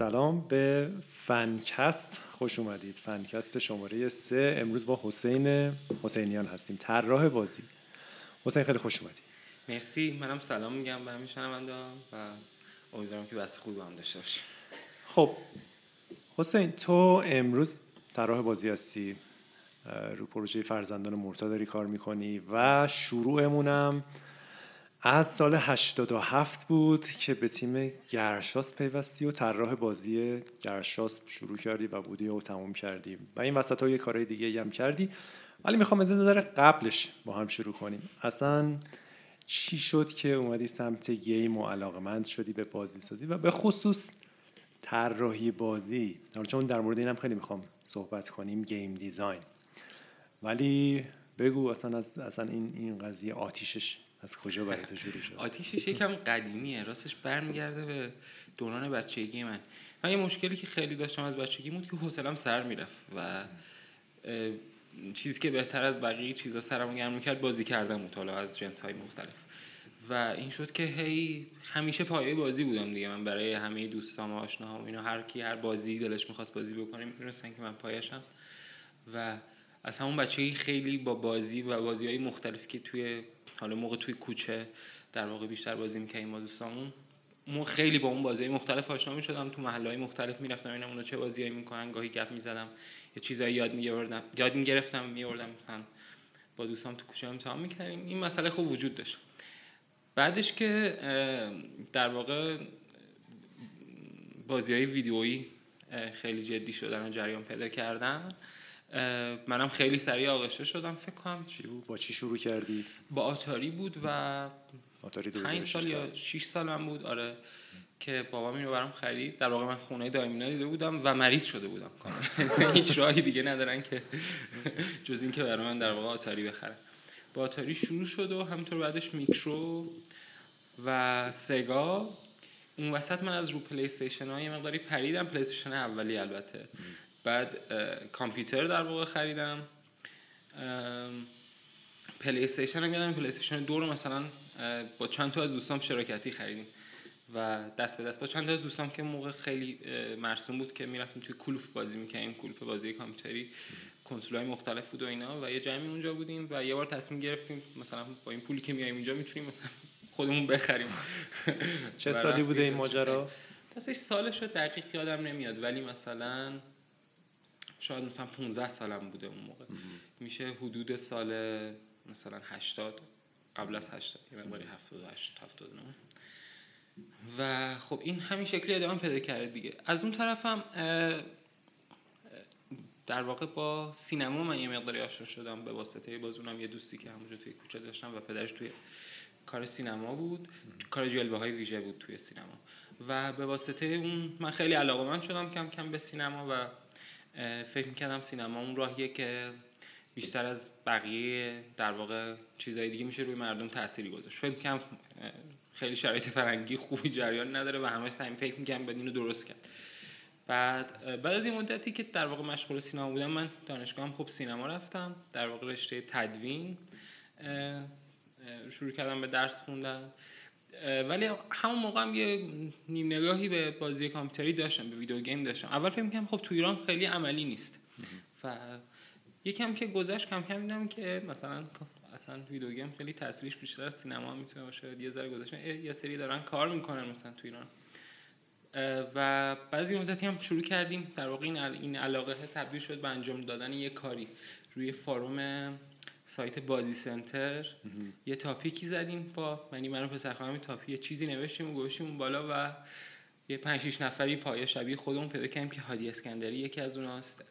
سلام به فنکست. خوش اومدید. فنکست شماره سه. امروز با حسین حسینیان هستیم. طراح بازی. حسین خیلی خوش اومدی. مرسی. منم سلام میگم به همین شنونده و امیدوارم که بحث خوبی هم داشته باشیم. خب حسین تو امروز طراح بازی هستی. رو پروژه فرزندان مرتا داری کار می‌کنی و شروعمونم از سال 87 بود که به تیم گرشاس پیوستی و طراح بازی گرشاس شروع کردی و بودی و تموم کردی. و این وسط ها یه کارهای دیگه هم کردی. ولی می‌خوام از نظر قبلش با هم شروع کنیم. اصلا چی شد که اومدی سمت گیم و علاقمند شدی به بازی سازی و به خصوص طراحی بازی؟ چون در مورد اینم خیلی می‌خوام صحبت کنیم گیم دیزاین. ولی بگو اصلا از اصلا این این قضیه آتیشش از کجا برای تو شروع شد؟ آتیشش یکم قدیمیه. راستش برمیگرده به دوران بچگی من. من یه مشکلی که خیلی داشتم از بچگی بود که حوصلم سر می‌رفت و چیزی که بهتر از بقیه چیزا سرمو گرم می‌کرد بازی کردن مطالعه از جنس های مختلف. و این شد که هی همیشه پایه بازی بودم دیگه. من برای همه دوستام و آشناهام اینا هر کی هر بازی دلش می‌خواست بازی بکنه می‌دونستن که من پایشم. و از همون بچگی خیلی با بازی و بازی های مختلفی که توی حالا موقع توی کوچه در واقع بیشتر بازی می‌کنیم با دوستامون. مو خیلی با اون بازی مختلف آشنا می شدم تو محله های مختلف می‌رفتم. اینا اونا چه بازیایی می‌کنن. گاهی گپ می‌زدم. یه چیزایی یاد میگردم یاد می‌گرفتم میوردم مثلا با دوستام تو کوچه امتحان می‌کردیم. این مسئله خوب وجود داشت. بعدش که در واقع بازی های ویدیویی خیلی جدی شدن و جریان پیدا کردن منم خیلی سریع آغشته شدم فکر کنم چی بود؟ با چی شروع کردی؟ با آتاری بود و آتاری 5 سال یا 6 سالم بود آره که بابام اینو برام خرید. در واقع من خونه دایمینا دیده بودم و مریض شده بودم. هیچ راهی دیگه ندارن که جز اینکه برای من در واقع آتاری بخرن. با آتاری شروع شد و همینطور بعدش میکرو و سگا. اون وسط من از رو پلی استیشن های مقداری پریدم. پلی استیشن اولی البته. بعد کامپیوتر در واقع خریدم. پلی استیشن هم یادم پلی استیشن دو رو مثلا با چند تا از دوستام شراکتی خریدیم. و دست به دست با چند تا از دوستام که موقع خیلی مرسوم بود که می‌رفتیم توی کلوپ بازی می‌کنیم کلوپ بازی کامپیوتری کنسول های مختلف بود و اینا. و یه جمعی اونجا بودیم و یه بار تصمیم گرفتیم مثلا با این پولی که میایم اینجا می‌تونیم مثلا خودمون بخریم. چه سالی بوده این ماجرا؟ راستش سالش رو دقیق یادم نمیاد. ولی مثلا شاید مثلا 15 سالم بوده اون موقع. میشه حدود سال مثلا 80 قبل از 80 یه مقداری 78 79 و خب این همین شکلی ادامه پیدا کرده دیگه. از اون طرفم در واقع با سینما من یه مقداری آشنا شدم به واسطه بازونم یه دوستی که همونجا توی کوچه داشتم و پدرش توی کار سینما بود. کار جلوه های ویژه بود توی سینما. و به واسطه اون من خیلی علاقه من شدم کم کم به سینما و فکر می‌کردم سینما اون راهیه که بیشتر از بقیه در واقع چیزهای دیگه میشه روی مردم تأثیری گذاشت. فکر می‌کنم خیلی شرایط فرنگی خوبی جریان نداره و همش همین فکر می‌کنم بدین رو درست کرد. بعد بعد از این مدتی که در واقع مشغول سینما بودم من دانشگاه خب سینما رفتم. در واقع رشته تدوین شروع کردم به درس خوندن. ولی همون موقع هم یه نیم نگاهی به بازی کامپیوتری داشتم به ویدیو گیم داشتم. اول فکر می‌کردم خب تو ایران خیلی عملی نیست. و یکم که گذشت کم کم دیدم که مثلا اصلا ویدیو گیم خیلی تاثیرش بیشتر از سینما می‌تونه باشه. یه ذره گذشت یه سری دارن کار می‌کنن مثلا تو ایران. و بعضی مدتی هم شروع کردیم. در واقع این علاقه تبدیل شد به انجام دادن یه کاری روی فاروم سایت بازی سنتر. یه تاپیکی زدیم با منی من پسر خانم تاپی یه چیزی نوشتیم و گوشیم اون بالا و یه پنج شیش نفری پایه شبیه خودمون پیدا کردیم که هادی اسکندری یکی از اوناست.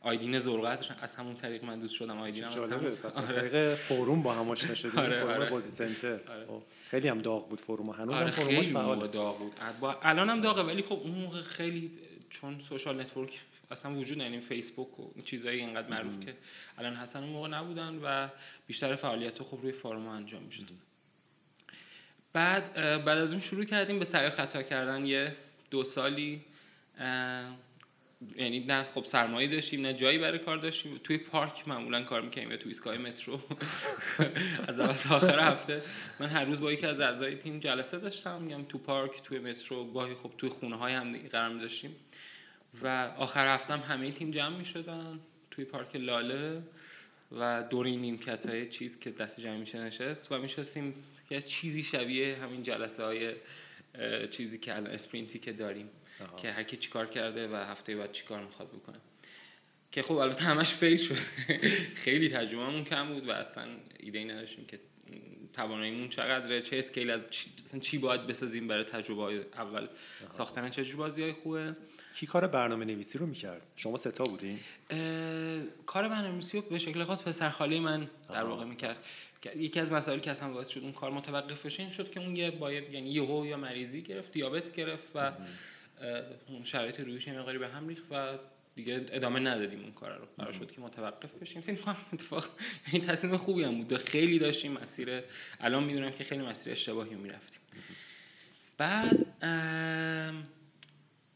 آیدین زرقت از همون طریق من دوست شدم آیدین از پس از طریق فوروم با هم آشنا شدیم. آره فوروم آره. بازی سنتر. آره. خب، خیلی هم داغ بود فوروم. هنوز آره هم فورومش فعال داغ بود. الان هم داغه ولی خب اون موقع خیلی چون social network اصلا وجود یعنی فیسبوک و چیزایی اینقدر معروف که الان هستن اون موقع نبودن و بیشتر فعالیت خوب روی forum ها انجام می‌شد. بعد بعد از اون شروع کردیم به سعی خطا کردن. یه دو سالی یعنی نه خب سرمایه داشتیم نه جایی برای کار داشتیم. توی پارک معمولا کار می‌کنیم یا توی ایستگاه مترو. از اول تا آخر هفته. من هر روز با یکی از اعضای تیم جلسه داشتم. میگم تو پارک توی مترو گاهی خب توی خونه های هم قرار می‌داشتیم. و آخر هفتم همه تیم جمع می‌شدن توی پارک لاله و دور این نیمکت های چیز که دست جمع میشه نشست و میشستیم یه چیزی شبیه همین جلسه های چیزی که الان sprint ی که داریم که هر کی چیکار کرده و هفته بعد چیکار می‌خواد بکنه. که خب البته همش fail شد. خیلی تجربهمون کم بود و اصلا ایده ای نداشتیم که تواناییمون چقدره چه scale از چی, اصلا چی باید بسازیم برای تجربه های اول ساختن چه بازی های خوبه؟ کی کار برنامه نویسی رو می‌کرد؟ شما ستا بودین؟ کار برنامه نویسی رو به شکل خاص پسر خاله من در واقع می‌کرد. یکی از مسائلی که اصلا باعث شد اون کار متوقف بشه این شد که اون یه باید یعنی یهو یا مریضی گرفت دیابت گرفت و اون شرایط رویش یه مقداری به هم ریخت و دیگه ادامه ندادیم اون کار رو. قرار شد که متوقف بشیم. فکر کنم اتفاق این تصمیم خوبی هم بود. خیلی داشتیم مسیر الان می‌دونم که خیلی مسیر اشتباهی می‌رفتیم. بعد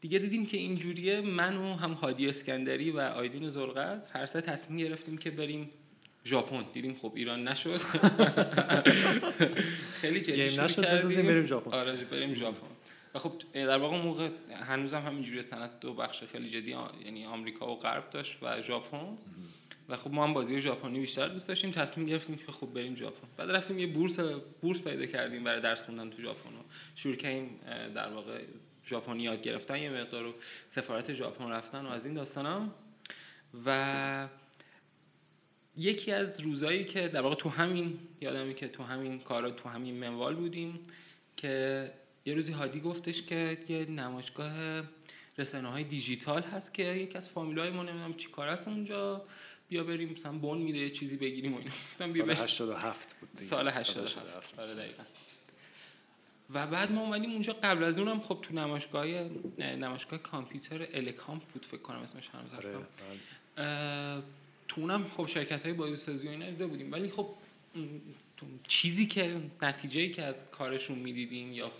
دیگه دیدیم که اینجوریه من و هم هادی اسکندری و آیدین زلقت هر سه تصمیم گرفتیم که بریم ژاپن. دیدیم خب ایران نشد. خیلی جدی نشد بریم ژاپن. آره بریم ژاپن. و خب در واقع موقع هنوزم همینجوری سنت دو بخش خیلی جدی یعنی آمریکا و غرب داشت و ژاپن. و خب ما هم بازی ژاپنی بیشتر دوست داشتیم. تصمیم گرفتیم که خب بریم ژاپن. بعد رفتیم یه بورس بورس پیدا کردیم برای درس خوندن تو ژاپن و شروع کردیم در واقع ژاپنی یاد گرفتن یه مقدار و سفارت ژاپن رفتن و از این داستانم. و یکی از روزایی که در واقع تو همین یادمی که تو همین کارا تو همین منوال بودیم که یه روزی هادی گفتش که یه نمایشگاه رسانه های دیجیتال هست که یکی از فامیلای ما نمی‌دونم چی کار هست اونجا. بیا بریم مثلا بون میده یه چیزی بگیریم و اینا. سال 87 بود دیگه. سال 87 آره دقیقاً. و بعد ما اومدیم اونجا قبل از اونم خب تو نمایشگاه نمایشگاه کامپیوتر الکامپ بود فکر کنم اسمش هنوز آره بله. تو اونم خب شرکت های بازیسازی و اینا بودیم. ولی خب چیزی که نتیجه که از کارشون می‌دیدیم یا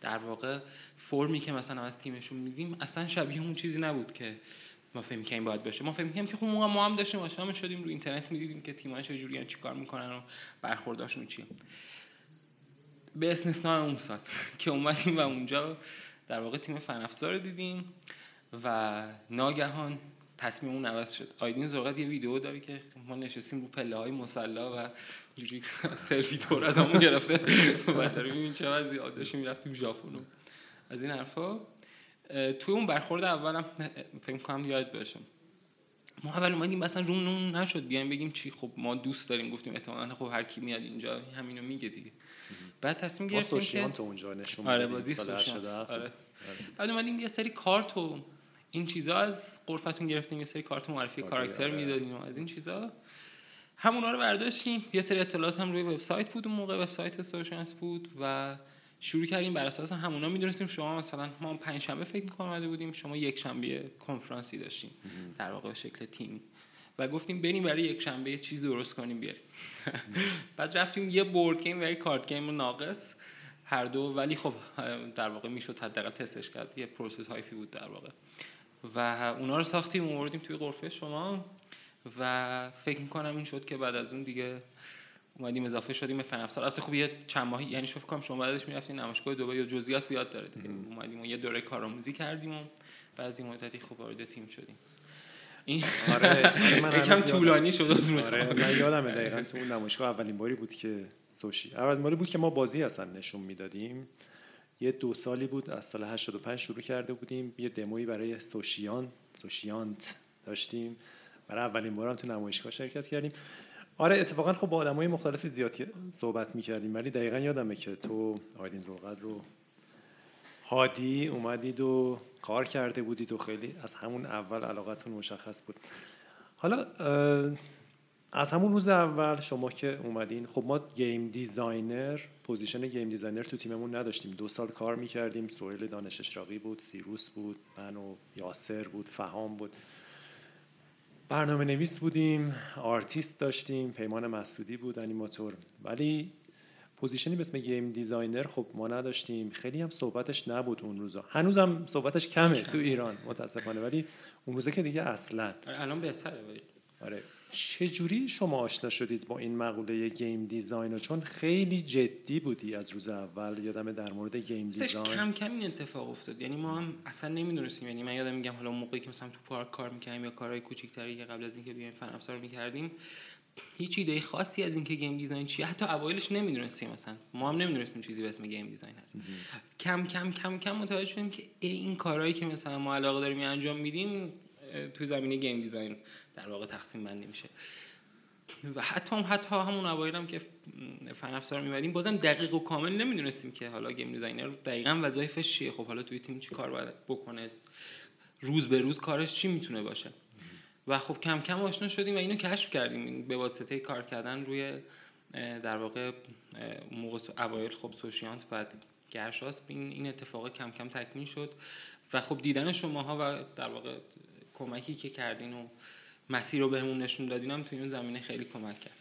در واقع فرمی که مثلا از تیمشون میدیم اصلا شبیه اون چیزی نبود که ما فهم کنیم باید باشه. ما فهم کنیم که خب ما هم داشتیم آشنا شدیم رو اینترنت می‌دیدیم که تیم‌ها چجوریان چیکار می‌کنن و برخورداشون چی. به استثناء اون سال که اومدیم و اونجا در واقع تیم فن رو دیدیم و ناگهان تصمیم اون عوض شد. آیدین زوقت یه ویدیو داره که ما نشستیم رو پله های مسلا و جوری سلفی تور از همون گرفته. و داره ببین چه وضعی داشتیم می‌رفتیم ژاپن. از این حرفا. توی اون برخورد اولم فکر کنم یاد باشم ما اول اومدیم مثلا رومون نشد. بیایم بگیم چی؟ خب ما دوست داریم گفتیم احتمالاً خب هر کی میاد اینجا همینو میگه دیگه. بعد تصمیم گرفتیم که تو اونجا نشون آره بازی آره. بعد اومدیم یه سری کارت و این چیزا از قرفتون گرفتیم یه سری کارت معرفی کاراکتر آره. می‌دادیم و از این چیزا. همونا رو برداشتیم. یه سری اطلاعات هم روی وبسایت بود اون موقع وبسایت سوشیانت بود و شروع کردیم بر اساس همونا. می‌دونستیم شما مثلا ما پنج شنبه فکر می‌کنم اومده بودیم شما یک شنبه کنفرانسی داشتیم در واقع شکل تیمی و گفتیم بریم برای یک شنبه چیز درست کنیم بیاریم. بعد رفتیم یه board game و یه card game ناقص. هر دو ولی خب در واقع می‌شد حداقل تستش کرد. یه process hi-fi ی بود در واقع. و اونا رو ساختیم اومدیم توی قرفه شما. و فکر می‌کنم این شد که بعد از اون دیگه اومدیم اضافه شدیم به فن افزار البته خب یه چند ماهی یعنی شوف کنم شما بعدش می‌رفتین نمایشگاه دبی یا جزئیات زیاد داره دیگه. اومدیم و یه دوره کارآموزی کردیم و بعد از این مدتی خب وارد تیم شدیم. این آره یکم طولانی شد آره من یادم دقیقا تو اون نمایشگاه اولین باری بود که سوشی اولین باری بود که ما بازی اصلا نشون می‌دادیم. یه دو سالی بود از سال 85 شروع کرده بودیم. یه دمویی برای سوشیان سوشیانت داشتیم. برای اولین بارم تو نمایشگاه شرکت کردیم. آره اتفاقا خب با آدمای مختلف زیاد صحبت می‌کردیم ولی دقیقا یادمه که تو آیدین زوقت رو هادی اومدید و کار کرده بودید و خیلی از همون اول علاقتون مشخص بود. حالا از همون روز اول شما که اومدین خب ما game designer position game designer تو تیممون نداشتیم. دو سال کار می‌کردیم. سویل دانش اشراقی بود سیروس بود من و یاسر بود فهام بود. برنامه نویس بودیم آرتیست داشتیم پیمان مسعودی بود انیماتور. ولی position ی به اسم game designer خب ما نداشتیم. خیلی هم صحبتش نبود اون روزا. هنوزم صحبتش کمه تو ایران متاسفانه. ولی اون روزا که دیگه اصلا. آره، الان بهتره. ولی آره. چجوری شما آشنا شدید با این مقوله game design چون خیلی جدی بودی از روز اول یادم در مورد game design کم کم این اتفاق افتاد. یعنی ما هم اصلا نمی‌دونستیم. یعنی من یادم میگم حالا موقعی که مثلا تو پارک کار می‌کردیم یا کارهای کوچیک‌تری که قبل از اینکه بیایم فن افزار می‌کردیم هیچ ایده خاصی از اینکه game design چیه حتی اوایلش نمی‌دونستیم مثلا ما هم نمی‌دونستیم چیزی به اسم game design هست. کم کم کم کم متوجه شدیم که این کارهایی که مثلا ما علاقه داریم انجام میدیم تو زمینه game design در واقع تقسیم بندی میشه. و حتی هم حتی همون اوایل هم که فن افزار میمدیم بازم دقیق و کامل نمی‌دونستیم که حالا game designer دقیقا وظایفش چیه. خب حالا توی تیم چی کار باید بکنه؟ روز به روز کارش چی می‌تونه باشه؟ و خب کم کم آشنا شدیم و اینو کشف کردیم. به واسطه کار کردن روی در واقع موقع اوایل خب سوشیانت بعد گرشاسپ این این اتفاق کم کم تکمیل شد. و خب دیدن شماها و در واقع کمکی که کردین و مسیر رو بهمون نشون دادین هم توی اون زمینه خیلی کمک کرد.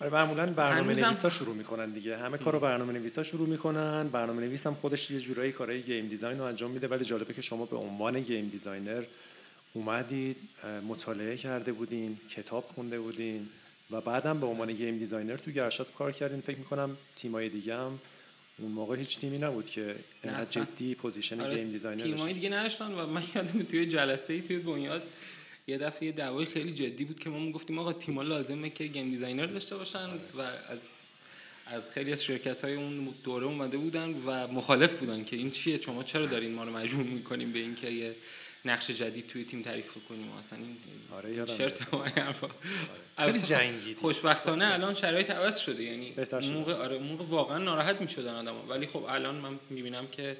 آره معمولا برنامه نویسا شروع می‌کنن دیگه. همه کارو برنامه نویسا شروع می‌کنن. برنامه نویس هم خودش یه جورایی کارهای game design رو انجام میده ولی جالبه که شما به عنوان game designer اومدید مطالعه کرده بودین کتاب خونده بودین و بعدم به عنوان game designer تو گرشاسپ کار کردین. فکر می‌کنم تیمای دیگه هم اون موقع هیچ تیمی نبود که اینقدر جدی position آره game designer تیمای دیگه نداشتن و من یادم توی جلسه ای توی بنیاد یه دفعه یه دعوای خیلی جدی بود که ما می‌گفتیم آقا تیم‌ها لازمه که game designer داشته باشن و از از خیلی از شرکت های اون دوره اومده بودن و مخالف بودن که این چیه شما چرا دارین ما رو مجبور می‌کنیم به اینکه یه نقش جدید توی تیم تعریف کنیم؟ اصلا این آره یادم شرط ما خیلی جنگیدی. خوشبختانه الان شرایط عوض شده یعنی موقع آره موقع واقعا ناراحت می‌شدن آدم‌ها. ولی خب الان من می‌بینم که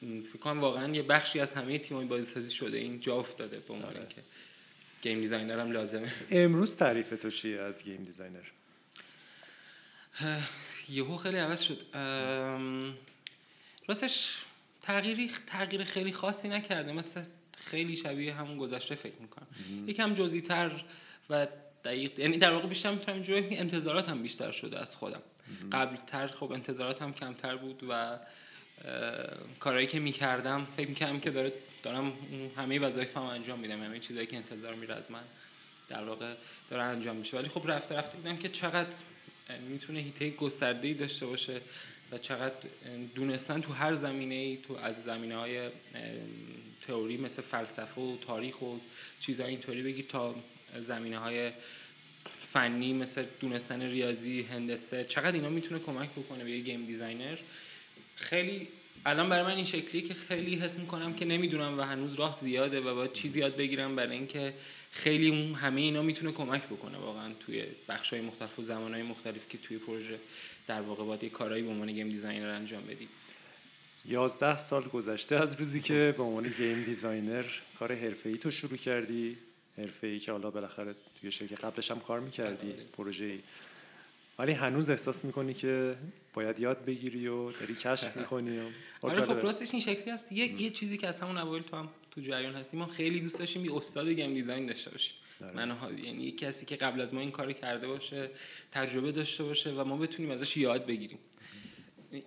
فکر کنم واقعا یه بخشی از همه تیم‌های بازیسازی شده این جا افتاده به عنوان آره. که game designer هم لازمه. امروز تعریف تو چیه از game design ر یهو خیلی عوض شد. راستش تغییری تغییر خیلی خاصی نکرده مثل خیلی شبیه همون گذشته فکر می‌کنم. یکم جزئی تر و دقیق یعنی در واقع بیشتر می‌تونم اینجوری انتظارات هم بیشتر شده از خودم. قبل تر خب انتظارات هم کمتر بود و کارهایی که می‌کردم فکر می‌کردم که داره دارم همه وظایفم انجام میدم همه چیزایی که انتظار میره از من در واقع داره انجام میشه. ولی خب رفته رفته دیدم که چقدر می‌تونه حیطه گسترده داشته باشه و چقدر دونستن تو هر زمینه ای تو از زمینه های تئوری مثل فلسفه و تاریخ و چیزهای اینطوری بگیر تا زمینه های فنی مثل دونستن ریاضی هندسه چقدر اینا می‌تونه کمک بکنه به یه game designer. خیلی الان برای من این شکلی که خیلی حس می‌کنم که نمی‌دونم و هنوز راه زیاده و باید چیزی یاد بگیرم برای اینکه خیلی اون همه اینا می‌تونه کمک بکنه واقعا توی بخش های مختلف و زمان های مختلف که توی پروژه در واقع باید یه کارهایی به عنوان game designer انجام بدی یازده سال گذشته از روزی که به عنوان game designer کار حرفه‌ای تو شروع کردی حرفه‌ای که حالا بالاخره توی شرکت قبلش هم کار می‌کردی پروژه ولی هنوز احساس می‌کنی که باید یاد بگیری و داری کشف می‌کنی آره. خب راستش این شکلی هست. یک یه چیزی که از همون اوایل تو هم تو جریان هستیم. ما خیلی دوست داشتیم یه استاد game design داشته باشیم. آره. من یعنی یک کسی که قبل از ما این کار کرده باشه تجربه داشته باشه و ما بتونیم ازش یاد بگیریم.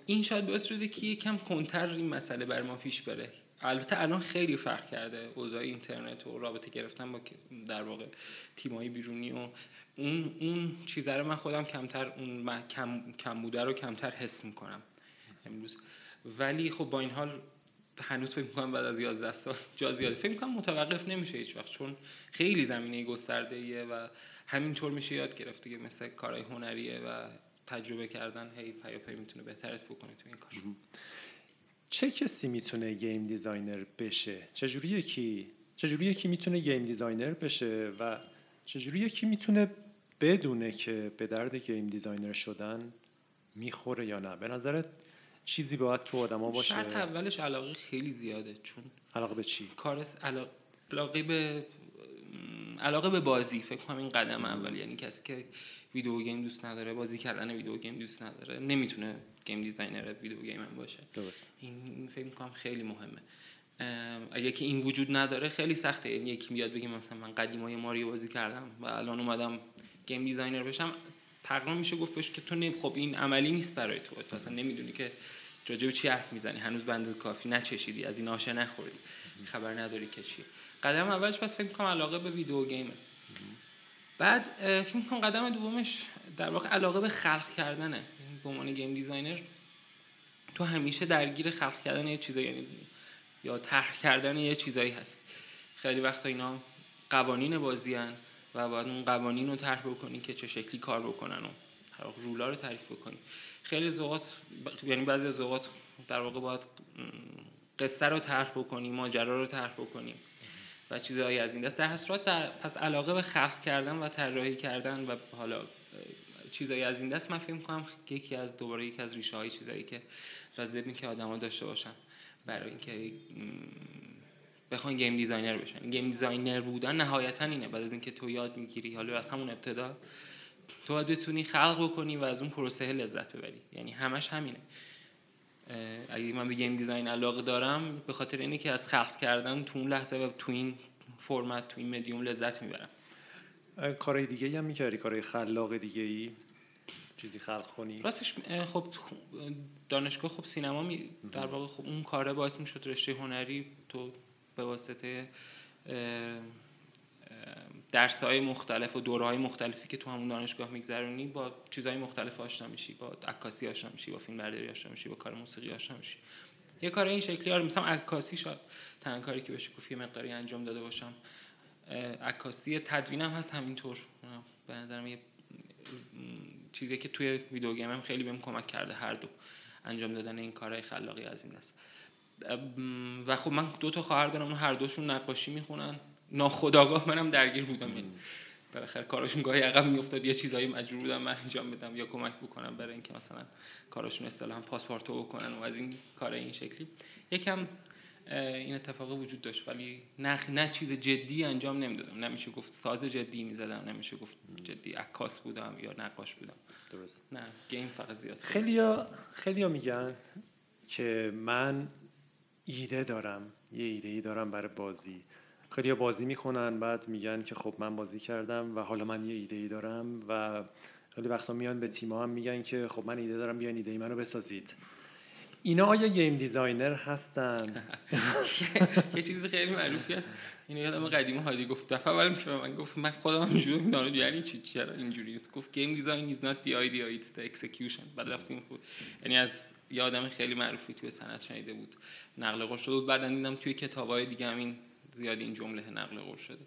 این شاید باعث شده که یکم کنتر این مسئله بر ما پیش بره. البته الان خیلی فرق کرده اوضاع اینترنت و رابطه گرفتن با در واقع تیمایی بیرونی و اون اون چیزا رو من خودم کمتر اون کم کم بوده رو کمتر حس می‌کنم امروز. ولی خب با این حال هنوز فکر می‌کنم بعد از 11 سال جا زیاده. فکر می‌کنم متوقف نمیشه هیچ وقت چون خیلی زمینه گسترده ایه و همینطور میشه یاد گرفت دیگه مثل کارهای هنریه و تجربه کردن هی پیاپی می‌تونه بهتر بکنه تو این کار. چه کسی می‌تونه game designer بشه؟ چجوری یکی چجوری یکی می‌تونه game designer بشه و چجوری یکی می‌تونه بدونه که به درد game designer شدن می‌خوره یا نه؟ به نظرت چیزی باید تو آدما باشه؟ شرط اولش علاقه خیلی زیاده چون علاقه به چی؟ کار علاقه به علاقه به بازی. فکر کنم این قدم اول یعنی کسی که video game دوست نداره بازی کردن video game دوست نداره نمی‌تونه game designer video game هم باشه. درست. این فکر می‌کنم خیلی مهمه. اگه که این وجود نداره خیلی سخته. یعنی یکی بیاد بگه مثلا من قدیمای ماریو بازی کردم و الان اومدم game designer بشم. تقریبا میشه گفت بهش که تو نمی خب این عملی نیست برای تو. تو اصلا نمی‌دونی که راجع چی حرف می‌زنی. هنوز بند کافی نچشیدی از این آشه نخوردی. خبر نداری که چی قدم اولش پس فکر می‌کنم علاقه به video game ه. بعد فکر می‌کنم قدم دومش در واقع علاقه به خلق کردنه. به عنوان game designer تو همیشه درگیر خلق کردن یه چیزایی یعنی یا طرح کردن یه چیزایی هست خیلی وقتا اینا قوانین بازی هن و باید اون قوانین رو طرح بکنی که چه شکلی کار بکنن و rule ا رو تعریف بکنی. خیلی از اوقات یعنی بعضی از در واقع باید قصه رو طرح بکنی ماجرا رو طرح بکنی. و چیزهایی از این دست. در صورت در پس علاقه به خلق کردن و طراحی کردن و حالا چیزایی از این دست من فکر که یکی از دوباره یکی از ریشه های چیزایی که لازم که آدما داشته باشن برای اینکه بخوان game designer بشن. game designer بودن نهایتا اینه. بعد از اینکه تو یاد می‌گیری حالا از همون ابتدا تو باید بتونی خلق بکنی و از اون پروسه لذت ببری. یعنی همش همینه. اگه من به گیم دیزاین علاقه دارم به خاطر اینه که از خلق کردن تو اون لحظه و تو این فرمت تو این مدیوم لذت می‌برم. کارهای دیگه هم می‌کردی؟ کارهای خلاق دیگه ای چیزی خلق کنی؟ راستش خب دانشگاه خب سینما می در واقع خب اون کاره باعث می‌شد رشته هنری تو به واسطه درس های مختلف و دوره های مختلفی که تو همون دانشگاه میگذرونی با چیزهای مختلف آشنا میشی با عکاسی آشنا میشی با فیلم برداری آشنا میشی با کار موسیقی آشنا میشی. یه کار این شکلی آره مثلا عکاسی شد تنها کاری که بشه گفت مقداری انجام داده باشم. عکاسی تدوینم هست همینطور. به نظرم یه چیزی که توی ویدیو گیم هم خیلی بهم کمک کرده هر دو انجام دادن این کارهای خلاقی از این دست. و خب من دو تا خواهر دارم هر دوشون نقاشی می‌خونن. ناخداگاه منم درگیر بودم. یعنی بالاخره کارشون گاهی عقب میافتاد یه چیزایی مجبور بودم من انجام بدم یا کمک بکنم برای اینکه مثلا کارشون اصطلاحا پاسپورتو بکنن و از این کار این شکلی. یکم این اتفاق وجود داشت ولی نه نه چیز جدی انجام نمی‌دادم. نمیشه گفت ساز جدی می‌زدم نمیشه گفت جدی عکاس بودم یا نقاش بودم. درست. نه گیم فقط زیاد خیلیا خیلیا میگن که من ایده دارم یه ایده ای دارم برای بازی. خیلی بازی می‌کنن بعد میگن که خب من بازی کردم و حالا من یه ایده ای دارم و خیلی وقتا میان به تیم هم میگن که خب من ایده دارم بیان ایده ای منو بسازید. اینا آیا game designer هستن. یه چیز خیلی معروفی هست. اینو یادم قدیم هادی گفت. دفعه اول که من گفت من خودم اینجوری می‌دونم یعنی چی؟ چرا اینجوری است گفت game design is not the idea it's the execution. بعد رفتیم خود یعنی از یه آدم خیلی معروفی توی صنعت شنیده بود. نقل قول شده بود. دیدم توی کتابای دیگه همین زیاد این جمله نقل قول شده.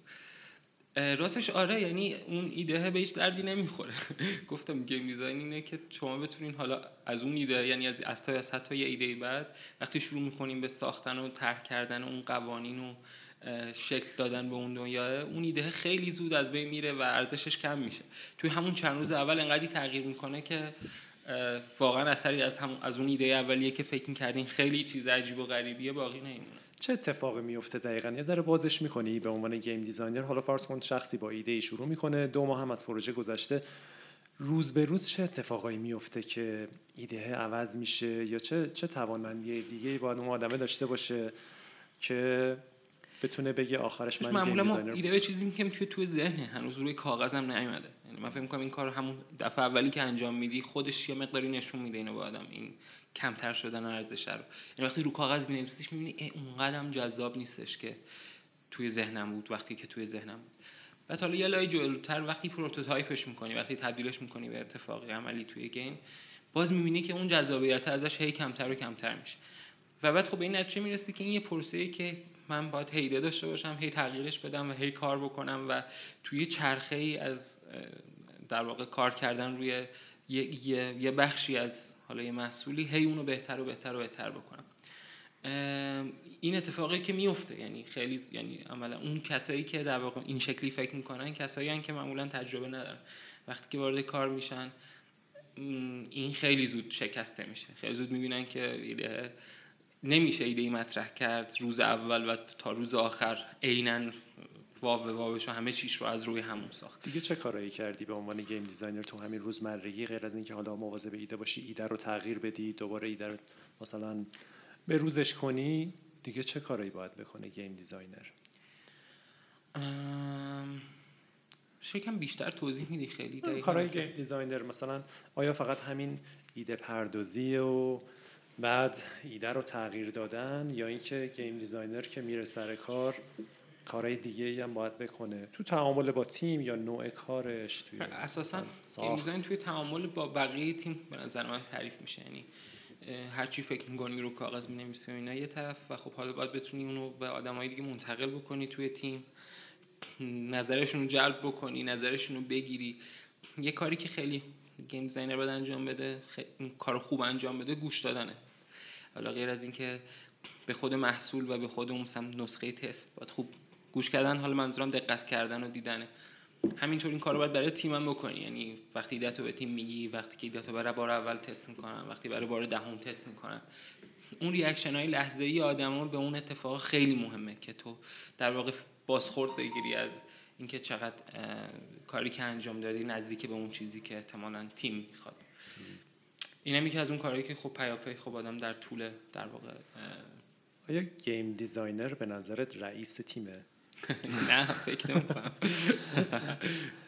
راستش آره یعنی اون ایده به هیچ دردی نمی‌خوره. گفتم گیم دیزاین اینه که شما بتونین حالا از اون ایده یعنی از از حتی یه ایده بعد وقتی شروع می‌کنیم به ساختن و طرح کردن اون قوانین و شکل دادن به اون دنیا اون ایده خیلی زود از بین میره و ارزشش کم میشه. توی همون چند روز اول انقدری تغییر می‌کنه که واقعا اثری از همون از اون ایده اولیه که فکر می‌کردین خیلی چیز عجیب و غریبیه باقی نمیمونه. چه اتفاقی میفته دقیقا؟ یه ذره بازش می‌کنی به عنوان game designer؟ حالا فرض کن شخصی با ایده شروع می‌کنه دو ماه هم از پروژه گذشته. روز به روز چه اتفاقایی میفته که ایده عوض میشه؟ یا چه چه توانمندی دیگه باید اون آدمه داشته باشه که بتونه بگه آخرش من معمولا ما ایده به چیزی میگیم که تو ذهنه هنوز روی کاغذم نیومده. یعنی من فکر می‌کنم این کار همون دفعه اولی که انجام میدی خودش یه مقداری نشون میده اینو به آدم. این کمتر شدن ارزش رو. یعنی وقتی رو کاغذ می‌نویسیش می‌بینی اونقدر جذاب نیستش که توی ذهنم بود وقتی که توی ذهنم بود. بعد حالا یه لایه جلوتر وقتی prototype ش می‌کنی وقتی تبدیلش می‌کنی به اتفاقی عملی توی game باز می‌بینی که اون جذابیت ازش هی کمتر و کمتر میشه. و بعد خب این نتیجه می‌رسی که این یه پروسه که من باید هیده داشته باشم هی تغییرش بدم و هی کار بکنم و توی چرخه ای از در واقع کار کردن روی یه،, یه بخشی از حالا یه محصولی هی اونو بهتر و بهتر و بهتر بکنم. این اتفاقی که میفته یعنی خیلی یعنی عملا اون کسایی که در واقع این شکلی فکر می‌کنن کسایی هن که معمولا تجربه ندارن. وقتی که وارد کار میشن این خیلی زود شکسته میشه. خیلی زود می‌بینن که ایده نمیشه ایده ای مطرح کرد روز اول و تا روز آخر عینا واو واوش و همه چیش رو از روی همون ساخت. دیگه چه کارایی کردی به عنوان game designer تو همین روزمرگی غیر از اینکه حالا مواظب ایده باشی ایده رو تغییر بدی دوباره ایده رو مثلا به روزش کنی؟ دیگه چه کارایی باید بکنه game designer؟ یه کم بیشتر توضیح میدی خیلی کارهای game designer مثلا آیا فقط همین ایده پردازی و بعد ایده رو تغییر دادن یا اینکه game designer که میره سر کار کارهای دیگه ای هم باید بکنه. تو تعامل با تیم یا نوع کارش توی اساسا game توی تعامل با بقیه تیم به نظر من تعریف میشه. یعنی هر چی فکر می‌کنی رو کاغذ می‌نویسی و اینا یه طرف و خب حالا باید بتونی اونو به آدمای دیگه منتقل بکنی توی تیم. نظرشون رو جلب بکنی نظرشون رو بگیری. یه کاری که خیلی game designer باید انجام بده کار خوب انجام بده گوش دادنه. حالا غیر از اینکه به خود محصول و به خود اون نسخه تست باید خوب گوش کردن حالا منظورم دقت کردن و دیدنه همینطور این کار رو باید برای تیمم بکنی. یعنی وقتی ایده تو به تیم میگی وقتی که ایده تو برای بار اول تست می‌کنن وقتی برای بار دهم تست می‌کنن. اون reaction های لحظه ای آدما به اون اتفاق خیلی مهمه که تو در واقع بازخورد بگیری از اینکه چقدر کاری که انجام دادی نزدیک به اون چیزی که احتمالا تیم می‌خواد. اینم یکی از اون کارهایی که خب پیاپی خب آدم در طول در واقع آیا game designer به نظرت رئیس تیمه؟ نه فکر نمی‌کنم.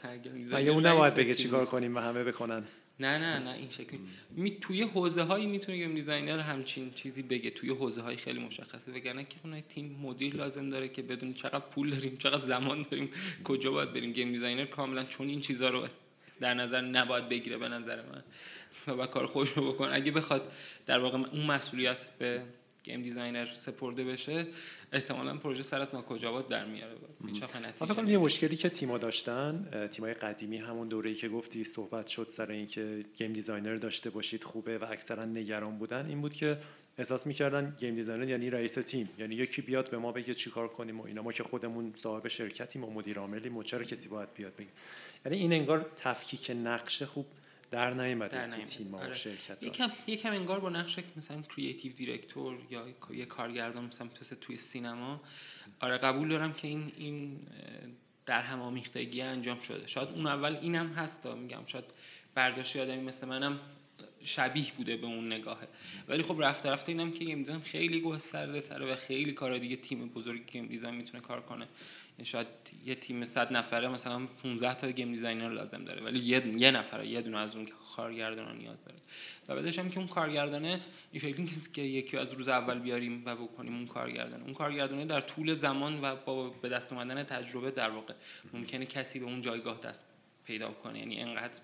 اگه اون نباید بگه چیکار کنیم و همه بکنن؟ نه نه نه این شکلی. می توی حوزه هایی می‌تونه game designer همچین چیزی بگه. توی حوزه های خیلی مشخصه. وگرنه که اون تیم مدیر لازم داره که بدون چقدر پول داریم چقدر زمان داریم کجا باید بریم. game designer کاملا چون این چیزها رو در نظر نباید بگیره به نظر من. و باید کار خودش رو بکنه. اگه بخواد در واقع اون مسئولیت به game designer سپرده بشه احتمالا پروژه سر از ناکجاآباد در میاره. فکر یه مشکلی که تیما داشتن تیمای قدیمی همون دوره‌ای که گفتی صحبت شد سر اینکه game designer داشته باشید خوبه و اکثرا نگران بودن این بود که احساس می‌کردن game designer یعنی رئیس تیم یعنی یکی بیاد به ما بگه چیکار کنیم و اینا. ما که خودمون صاحب شرکتیم و مدیر عاملیم و چرا کسی باید بیاد بگه؟ یعنی این انگار تفکیک نقشه خوب در نیومده تو تیم آره. شرکت یکم یکم انگار با نقش مثلا creative director یا یه کارگردان مثلا مثل توی سینما آره قبول دارم که این این در هم آمیختگی انجام شده. شاید اون اول اینم هست میگم شاید برداشت آدمی مثل منم شبیه بوده به اون نگاهه ولی خب رفته رفته اینم که game design خیلی گسترده تره و خیلی کار دیگه تیم بزرگی game design می‌تونه کار کنه. شاید یه تیم 100 نفره مثلا 15 تا game designer لازم داره ولی یه یه نفره یه دونه از اون کارگردان نیاز داره. و بعدش هم که اون کارگردانه این شکلی که یکی از روز اول بیاریم و بکنیم اون کارگردان اون کارگردانه در طول زمان و با به دست اومدن تجربه در واقع ممکنه کسی به اون جایگاه دست پیدا کنه. یعنی انقدر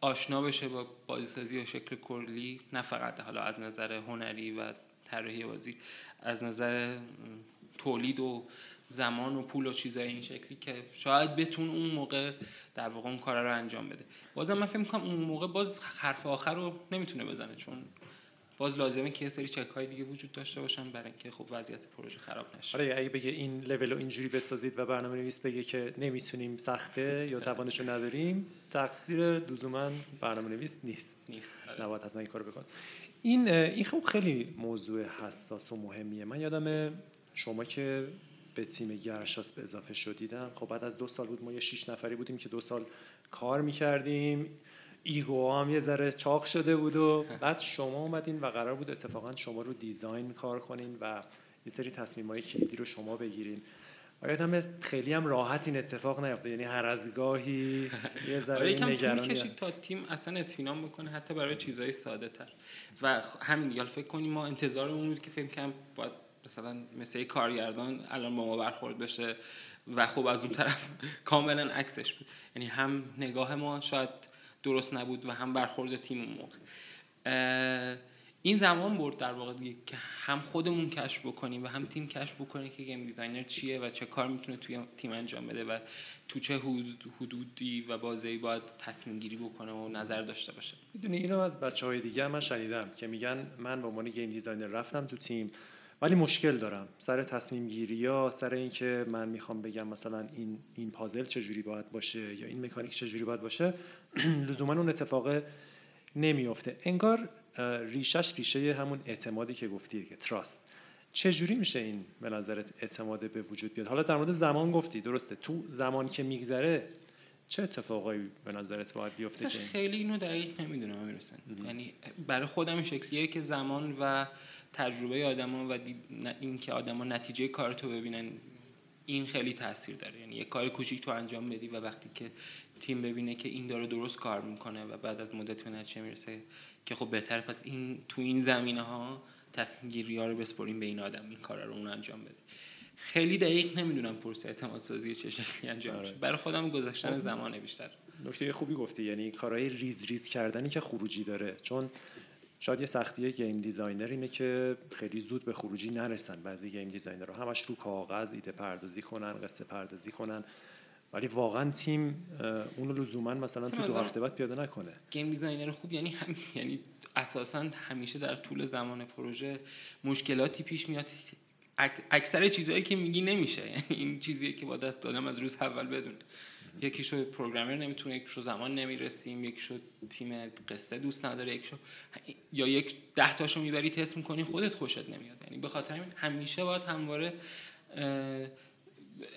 آشنا بشه با بازیسازی و شکل کلی نه فقط حالا از نظر هنری و طراحی بازی از نظر تولید و زمان و پول و چیزای این شکلی که شاید بتون اون موقع در واقع اون کارا رو انجام بده. بازم من فکر می‌کنم اون موقع باز حرف آخر رو نمی‌تونه بزنه چون باز لازمه که یه سری چک های دیگه وجود داشته باشن برای اینکه خب وضعیت پروژه خراب نشه. آره اگه بگه این لول رو اینجوری بسازید و برنامه نویس بگه که نمی‌تونیم سخته یا توانش رو نداریم تقصیر لزوما برنامه نویس نیست. نیست آره. نباید حتما این کارو بکن این این خب خیلی موضوع حساس و مهمیه. من یادم شما که به تیم گرشاس به اضافه شدیدم خب بعد از دو سال بود ما یه شیش نفری بودیم که دو سال کار می‌کردیم. ایگو هم یه ذره چاق شده بود و بعد شما اومدین و قرار بود اتفاقا شما رو دیزاین کار کنین و یه سری تصمیم های کلیدی رو شما بگیرین. آیا هم خیلی هم راحت این اتفاق نیفته یعنی هر از گاهی یه ذره آره نگرانی کشید تا تیم اصلا اطمینان بکنه حتی برای چیزهای ساده تر و همین دیگه فکر کنیم ما انتظار اون بود که فکر کنم باید مثلا مثل کارگردان الان با ما برخورد بشه و خب از اون طرف کاملا عکسش بود. یعنی هم نگاه ما شاید درست نبود و هم برخورد تیم اون موقع. این زمان برد در واقع دیگه که هم خودمون کشف بکنیم و هم تیم کشف بکنه که game designer چیه و چه کار می‌تونه توی تیم انجام بده و تو چه حدودی و بازی باید تصمیم گیری بکنه و نظر داشته باشه. می‌دونی اینو از بچه های دیگه من شنیدم که میگن من به عنوان game designer رفتم تو تیم. ولی مشکل دارم. سر تصمیم گیری یا سر اینکه من می‌خوام بگم مثلا این این پازل چجوری باید باشه یا این مکانیک چجوری باید باشه لزوما اون اتفاق نمیافته. انگار ریشش ریشه همون اعتمادی که گفتی که trust. چجوری میشه این به نظرت اعتماد به وجود بیاد؟ حالا در مورد زمان گفتی درسته. تو زمان که میگذره چه اتفاقایی به نظرت باید بیفته خیلی اینو دقیق نمی‌دونم یعنی برای خودم شکلیه که زمان و تجربه آدما و اینکه آدما نتیجه کارتو ببینن این خیلی تاثیر داره. یعنی یه کار کوچیک تو انجام بدی و وقتی که تیم ببینه که این داره درست کار می‌کنه و بعد از مدت به نتیجه می‌رسه که خب بهتر پس این تو این زمینه ها تصمیم گیری ها رو بسپریم به این آدم این کارا رو اون انجام بده. خیلی دقیق نمی‌دونم پروسه اعتماد سازی چه شکلی انجام میشه. برای خودم گذاشتن خب. زمان بیشتر. نکته خوبی گفتی یعنی کارهای ریز ریز کردنی که خروجی داره. چون شاید یه سختی game designer اینه که خیلی زود به خروجی نرسن. بعضی game designer رو همش رو کاغذ ایده پردازی کنن قصه پردازی کنن. ولی واقعا تیم اونو لزوما مثلا تو دو هفته بعد پیاده نکنه. game designer خوب یعنی هم یعنی اساسا همیشه در طول زمان پروژه مشکلاتی پیش میاد. اکثر چیزهایی که میگی نمیشه. یعنی این چیزیه که با دست دادم از روز اول بدونه. یکیشو پروگرامر نمی‌تونه یکیشو زمان نمی‌رسیم یکیشو تیم قصه دوست نداره یکیشو یا یک ده تاشو می‌بری تست می‌کنی خودت خوشت نمیاد. یعنی به خاطر همین همیشه باید همواره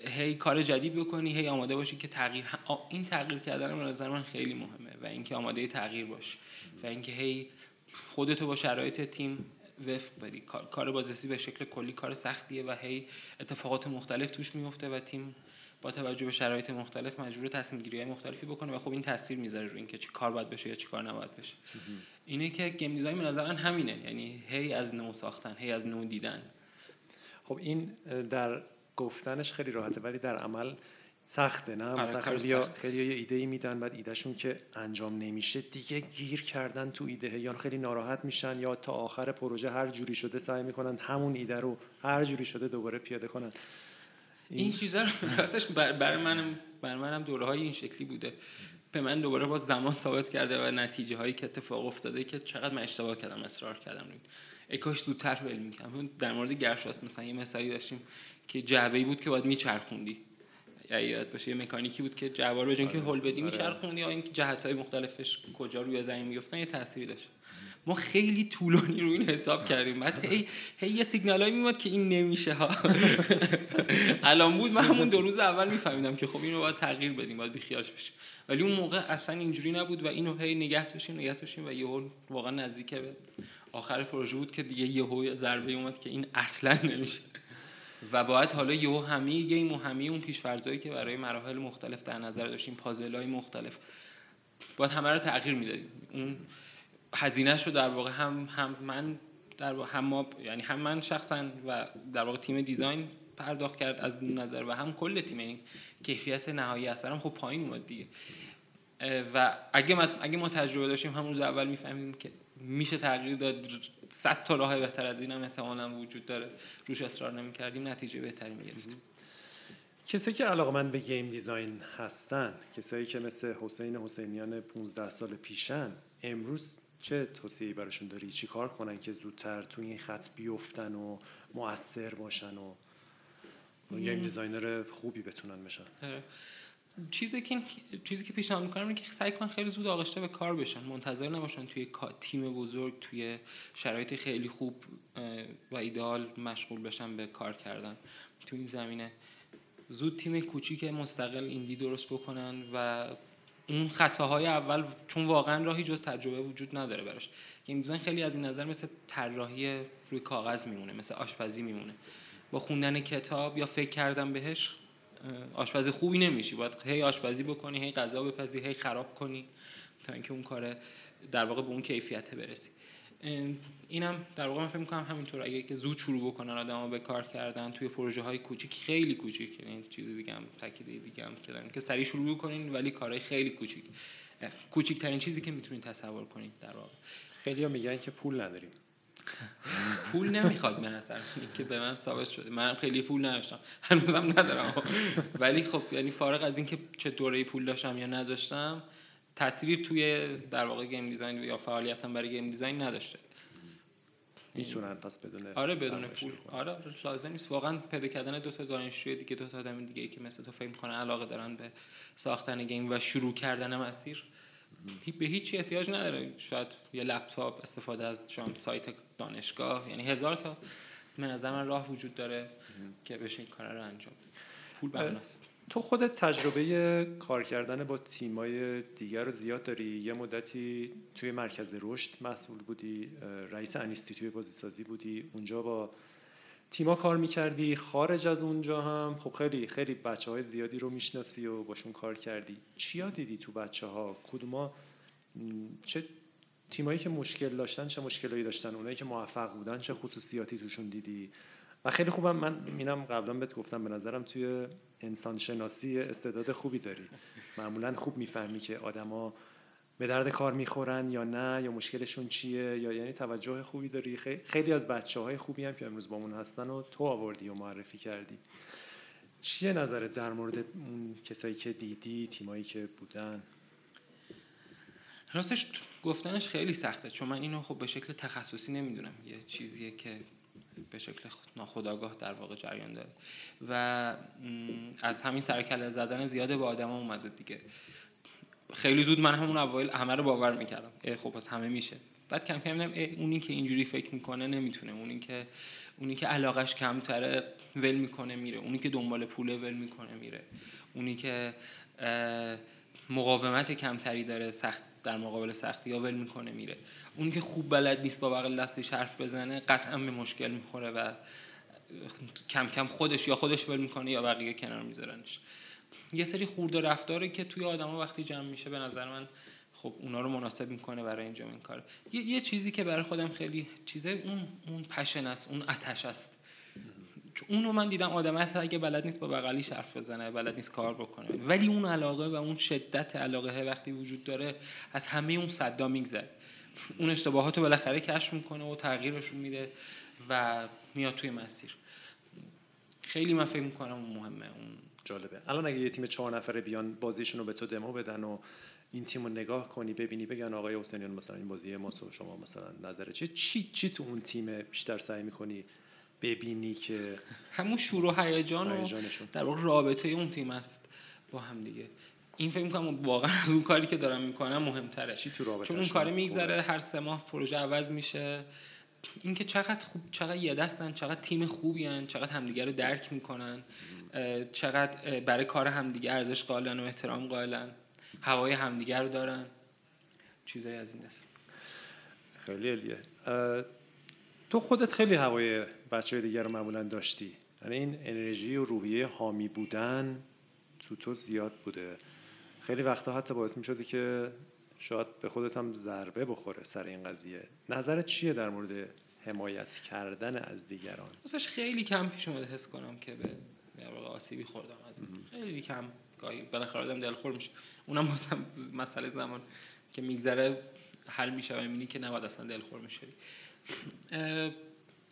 هی کار جدید بکنی هی آماده باشی که تغییر این تغییر کردن به نظر من خیلی مهمه و اینکه آماده تغییر باشی و اینکه هی خودتو با شرایط تیم وفق بدی کار بازرسی به شکل کلی کار سختیه و هی اتفاقات مختلف توش میفته و تیم با توجه به شرایط مختلف مجبور تصمیم گیری های مختلفی بکنه و خب این تاثیر می‌ذاره روی اینکه چی کار باید بشه یا چی کار نباید بشه. اینه که گیم دیزاین به نظر همینه یعنی هی از نو ساختن هی از نو دیدن. خب این در گفتنش خیلی راحته ولی در عمل سخته نه؟ آره، مثلا خیلی خیلی یه ایده ای میدن بعد ایدهشون که انجام نمیشه دیگه گیر کردن تو ایده یا خیلی ناراحت میشن یا تا آخر پروژه هر جوری شده سعی می‌کنن همون ایده رو هر جوری شده دوباره پیاده کنن. این چیزا رو راستش برای منم برای منم دوره های این شکلی بوده. به من دوباره با زمان ثابت کرده و نتیجه هایی که اتفاق افتاده که چقدر من اشتباه کردم اصرار کردم. روی ای کاش زودتر ول می‌کردم. در مورد گرشاست مثلا یه مثالی داشتیم که جعبه ای بود که باید میچرخوندی. یا یاد باشه یه مکانیکی بود که جعبه رو که هول بدی آره. میچرخوندی یا اینکه جهت های مختلفش کجا روی زمین می‌گفتن یه تأثیری داشت. ما خیلی طولانی رو این حساب کردیم. بعد هی, هی یه سیگنال میومد که این نمیشه. ها الان بود من همون دو روز اول میفهمیدم که خب اینو باید تغییر بدیم باید بیخیالش بشیم. ولی اون موقع اصلا اینجوری نبود و اینو هی نگه داشتیم نگه داشتیم و یهو واقعا نزدیک به آخر پروژه بود که دیگه یهو ضربه اومد که این اصلا نمیشه. و باید حالا یهو همه گیم و همه اون پیشفرضایی که برای مراحل مختلف در نظر داشتیم پازل های مختلف باید همه رو تغییر می‌دادیم. اون هزینهش رو در واقع هم هم من در واقع هم ما یعنی هم من شخصا و در واقع تیم دیزاین پرداخت کرد از نظر و هم کل تیم. یعنی کیفیت نهایی اثرم خب پایین اومد دیگه. و اگه ما اگه ما تجربه داشتیم همون روز اول می‌فهمیم که میشه تغییر داد. صد تا راه بهتر از این هم احتمالا وجود داره. روش اصرار نمی کردیم نتیجه بهتری می گرفتیم کسایی که علاقه‌مند به game design هستن کسایی که مثل حسین حسینیان 15 سال پیشن امروز چه توصیه‌ای براشون داری؟ چی کار کنن که زودتر تو این خط بیفتن و مؤثر باشن و game designer خوبی بتونن بشن؟ آره. چیزی که چیزی که پیشنهاد می‌کنم اینه که سعی کن خیلی زود آغشته به کار بشن. منتظر نباشن توی تیم بزرگ توی شرایط خیلی خوب و ایدئال مشغول بشن به کار کردن. تو این زمینه. زود تیم کوچیک مستقل ایندی درست بکنن و اون خطاهای اول چون واقعا راهی جز تجربه وجود نداره براش. گیم دیزاین خیلی از این نظر مثل طراحی روی کاغذ میمونه مثل آشپزی میمونه. با خوندن کتاب یا فکر کردن بهش آشپز خوبی نمیشی. باید هی آشپزی بکنی هی غذا بپزی هی خراب کنی تا اینکه اون کار در واقع به اون کیفیت برسی. اینم در واقع من فکر می‌کنم همینطور. اگه که زود شروع بکنن آدم‌ها به کار کردن توی پروژه های کوچیک خیلی کوچیک. یعنی چیز دیگه هم تاکید دیگه هم که که سریع شروع کنین ولی کارهای خیلی کوچیک. کوچیکترین چیزی که می‌تونید تصور کنید در واقع. خیلی میگن که پول نداریم. پول نمی‌خواد به نظر که به من ثابت شده. من خیلی پول نداشتم. هنوزم ندارم. ولی خب یعنی فارغ از اینکه چه دوره پول داشتم یا نداشتم تأثیری توی در واقع game design یا فعالیتم برای game design نداشته. می‌تونن پس بدون آره بدون پول. آره لازم نیست. واقعا پیدا کردن دو تا دانشجوی دیگه دو تا آدم دیگه که مثل تو فکر می‌کنن علاقه دارن به ساختن game و شروع کردن مسیر به هیچی احتیاج نداره. شاید یه لپتاپ استفاده از شما سایت دانشگاه یعنی هزار تا به نظر من راه وجود داره که بشه این کار رو انجام. پول بناست تو خودت تجربه کار کردن با تیمای دیگر رو زیاد داری؟ یه مدتی توی مرکز رشد مسئول بودی رئیس انیستیتوی بازیسازی بودی اونجا با تیما کار می‌کردی خارج از اونجا هم. خب خیلی خیلی بچه های زیادی رو می‌شناسی و باشون کار کردی. چیا دیدی تو بچه ها؟ کدوما چه تیمایی که مشکل داشتن چه مشکلایی داشتن؟ اونایی که موفق بودن چه خصوصیاتی توشون دیدی؟ و خیلی خوبم. من مینم قبلا بهت گفتم به نظرم توی انسان شناسی استعداد خوبی داری. معمولا خوب می‌فهمی که آدما به درد کار می‌خورن یا نه یا مشکلشون چیه یا یعنی توجه خوبی داری. خیلی از بچه های خوبی هم که امروز با من هستن و تو آوردی و معرفی کردی. چیه نظرت در مورد اون کسایی که دیدی تیمایی که بودن؟ راستش گفتنش خیلی سخته چون من اینو خب به شکل تخصصی نمی‌دونم. یه چیزیه که به شکل ناخداگاه در واقع جریان داره. و از همین سرکله زدن زیاده به آدم اومده دیگه. خیلی زود من همون اوایل همه رو باور می‌کردم. خب پس همه میشه. بعد کم کم دیدم اونی که اینجوری فکر می‌کنه نمی‌تونه. اونی که اونی که علاقش کمتره ول می‌کنه میره. اونی که دنبال پوله ول می‌کنه میره. اونی که مقاومت کمتری داره سخت در مقابل سختی ها ول می‌کنه میره. اونی که خوب بلد نیست با بغل دستش حرف بزنه قطعا به مشکل می‌خوره و کم کم خودش یا خودش ول می‌کنه یا بقیه کنار میذارنش. یه سری خورده رفتاره که توی آدما وقتی جمع میشه به نظر من خب اونا رو مناسب می‌کنه برای انجام این کار. یه, یه چیزی که برای خودم خیلی چیزه اون اون پشن است اون آتش است. اونو من دیدم آدم هست اگه بلد نیست با بغلیش حرف بزنه بلد نیست کار بکنه. ولی اون علاقه و اون شدت علاقه وقتی وجود داره از همه اون صدا میگذره. اون اشتباهات رو بالاخره کشف می‌کنه و تغییرشون میده و میاد توی مسیر. خیلی من فکر می‌کنم اون مهمه اون جالبه. الان اگه یه تیم چهار نفره بیان بازیشون رو به تو دمو بدن و این تیم رو نگاه کنی ببینی بگن آقای حسینیان مثلا این بازی ما شما مثلا نظر چی چی چی تو اون تیم بیشتر سعی می‌کنی ببینی که همون شروع و هیجان و در واقع رابطه اون تیم است با هم دیگه. این فکر می‌کنم واقعا از اون کاری که دارم می‌کنم مهمتره. چی تو رابطه چون اون کاری میگذره هر سه ماه پروژه عوض میشه. اینکه چقدر خوب چقدر یه دستن چقدر تیم خوبی هن، چقدر همدیگه رو درک می‌کنن چقدر برای کار همدیگه ارزش قائلن و احترام قائلن هوای همدیگه رو دارن. چیزایی از این است. خیلی علیه تو خودت خیلی هوای بچه دیگر رو معمولا داشتی. یعنی این انرژی و روحیه حامی بودن تو تو زیاد بوده. خیلی وقتا حتی باعث می شده که شاید به خودت هم ضربه بخوره سر این قضیه. نظرت چیه در مورد حمایت کردن از دیگران؟ واسش خیلی کم پیش اومده حس کنم که به آسیبی خوردم از خیلی کم. گاهی بالاخره آدم دلخور میشه. اونم مسئله زمان که میگذره حل میشه و می‌بینی که نباید اصلا دلخور میشه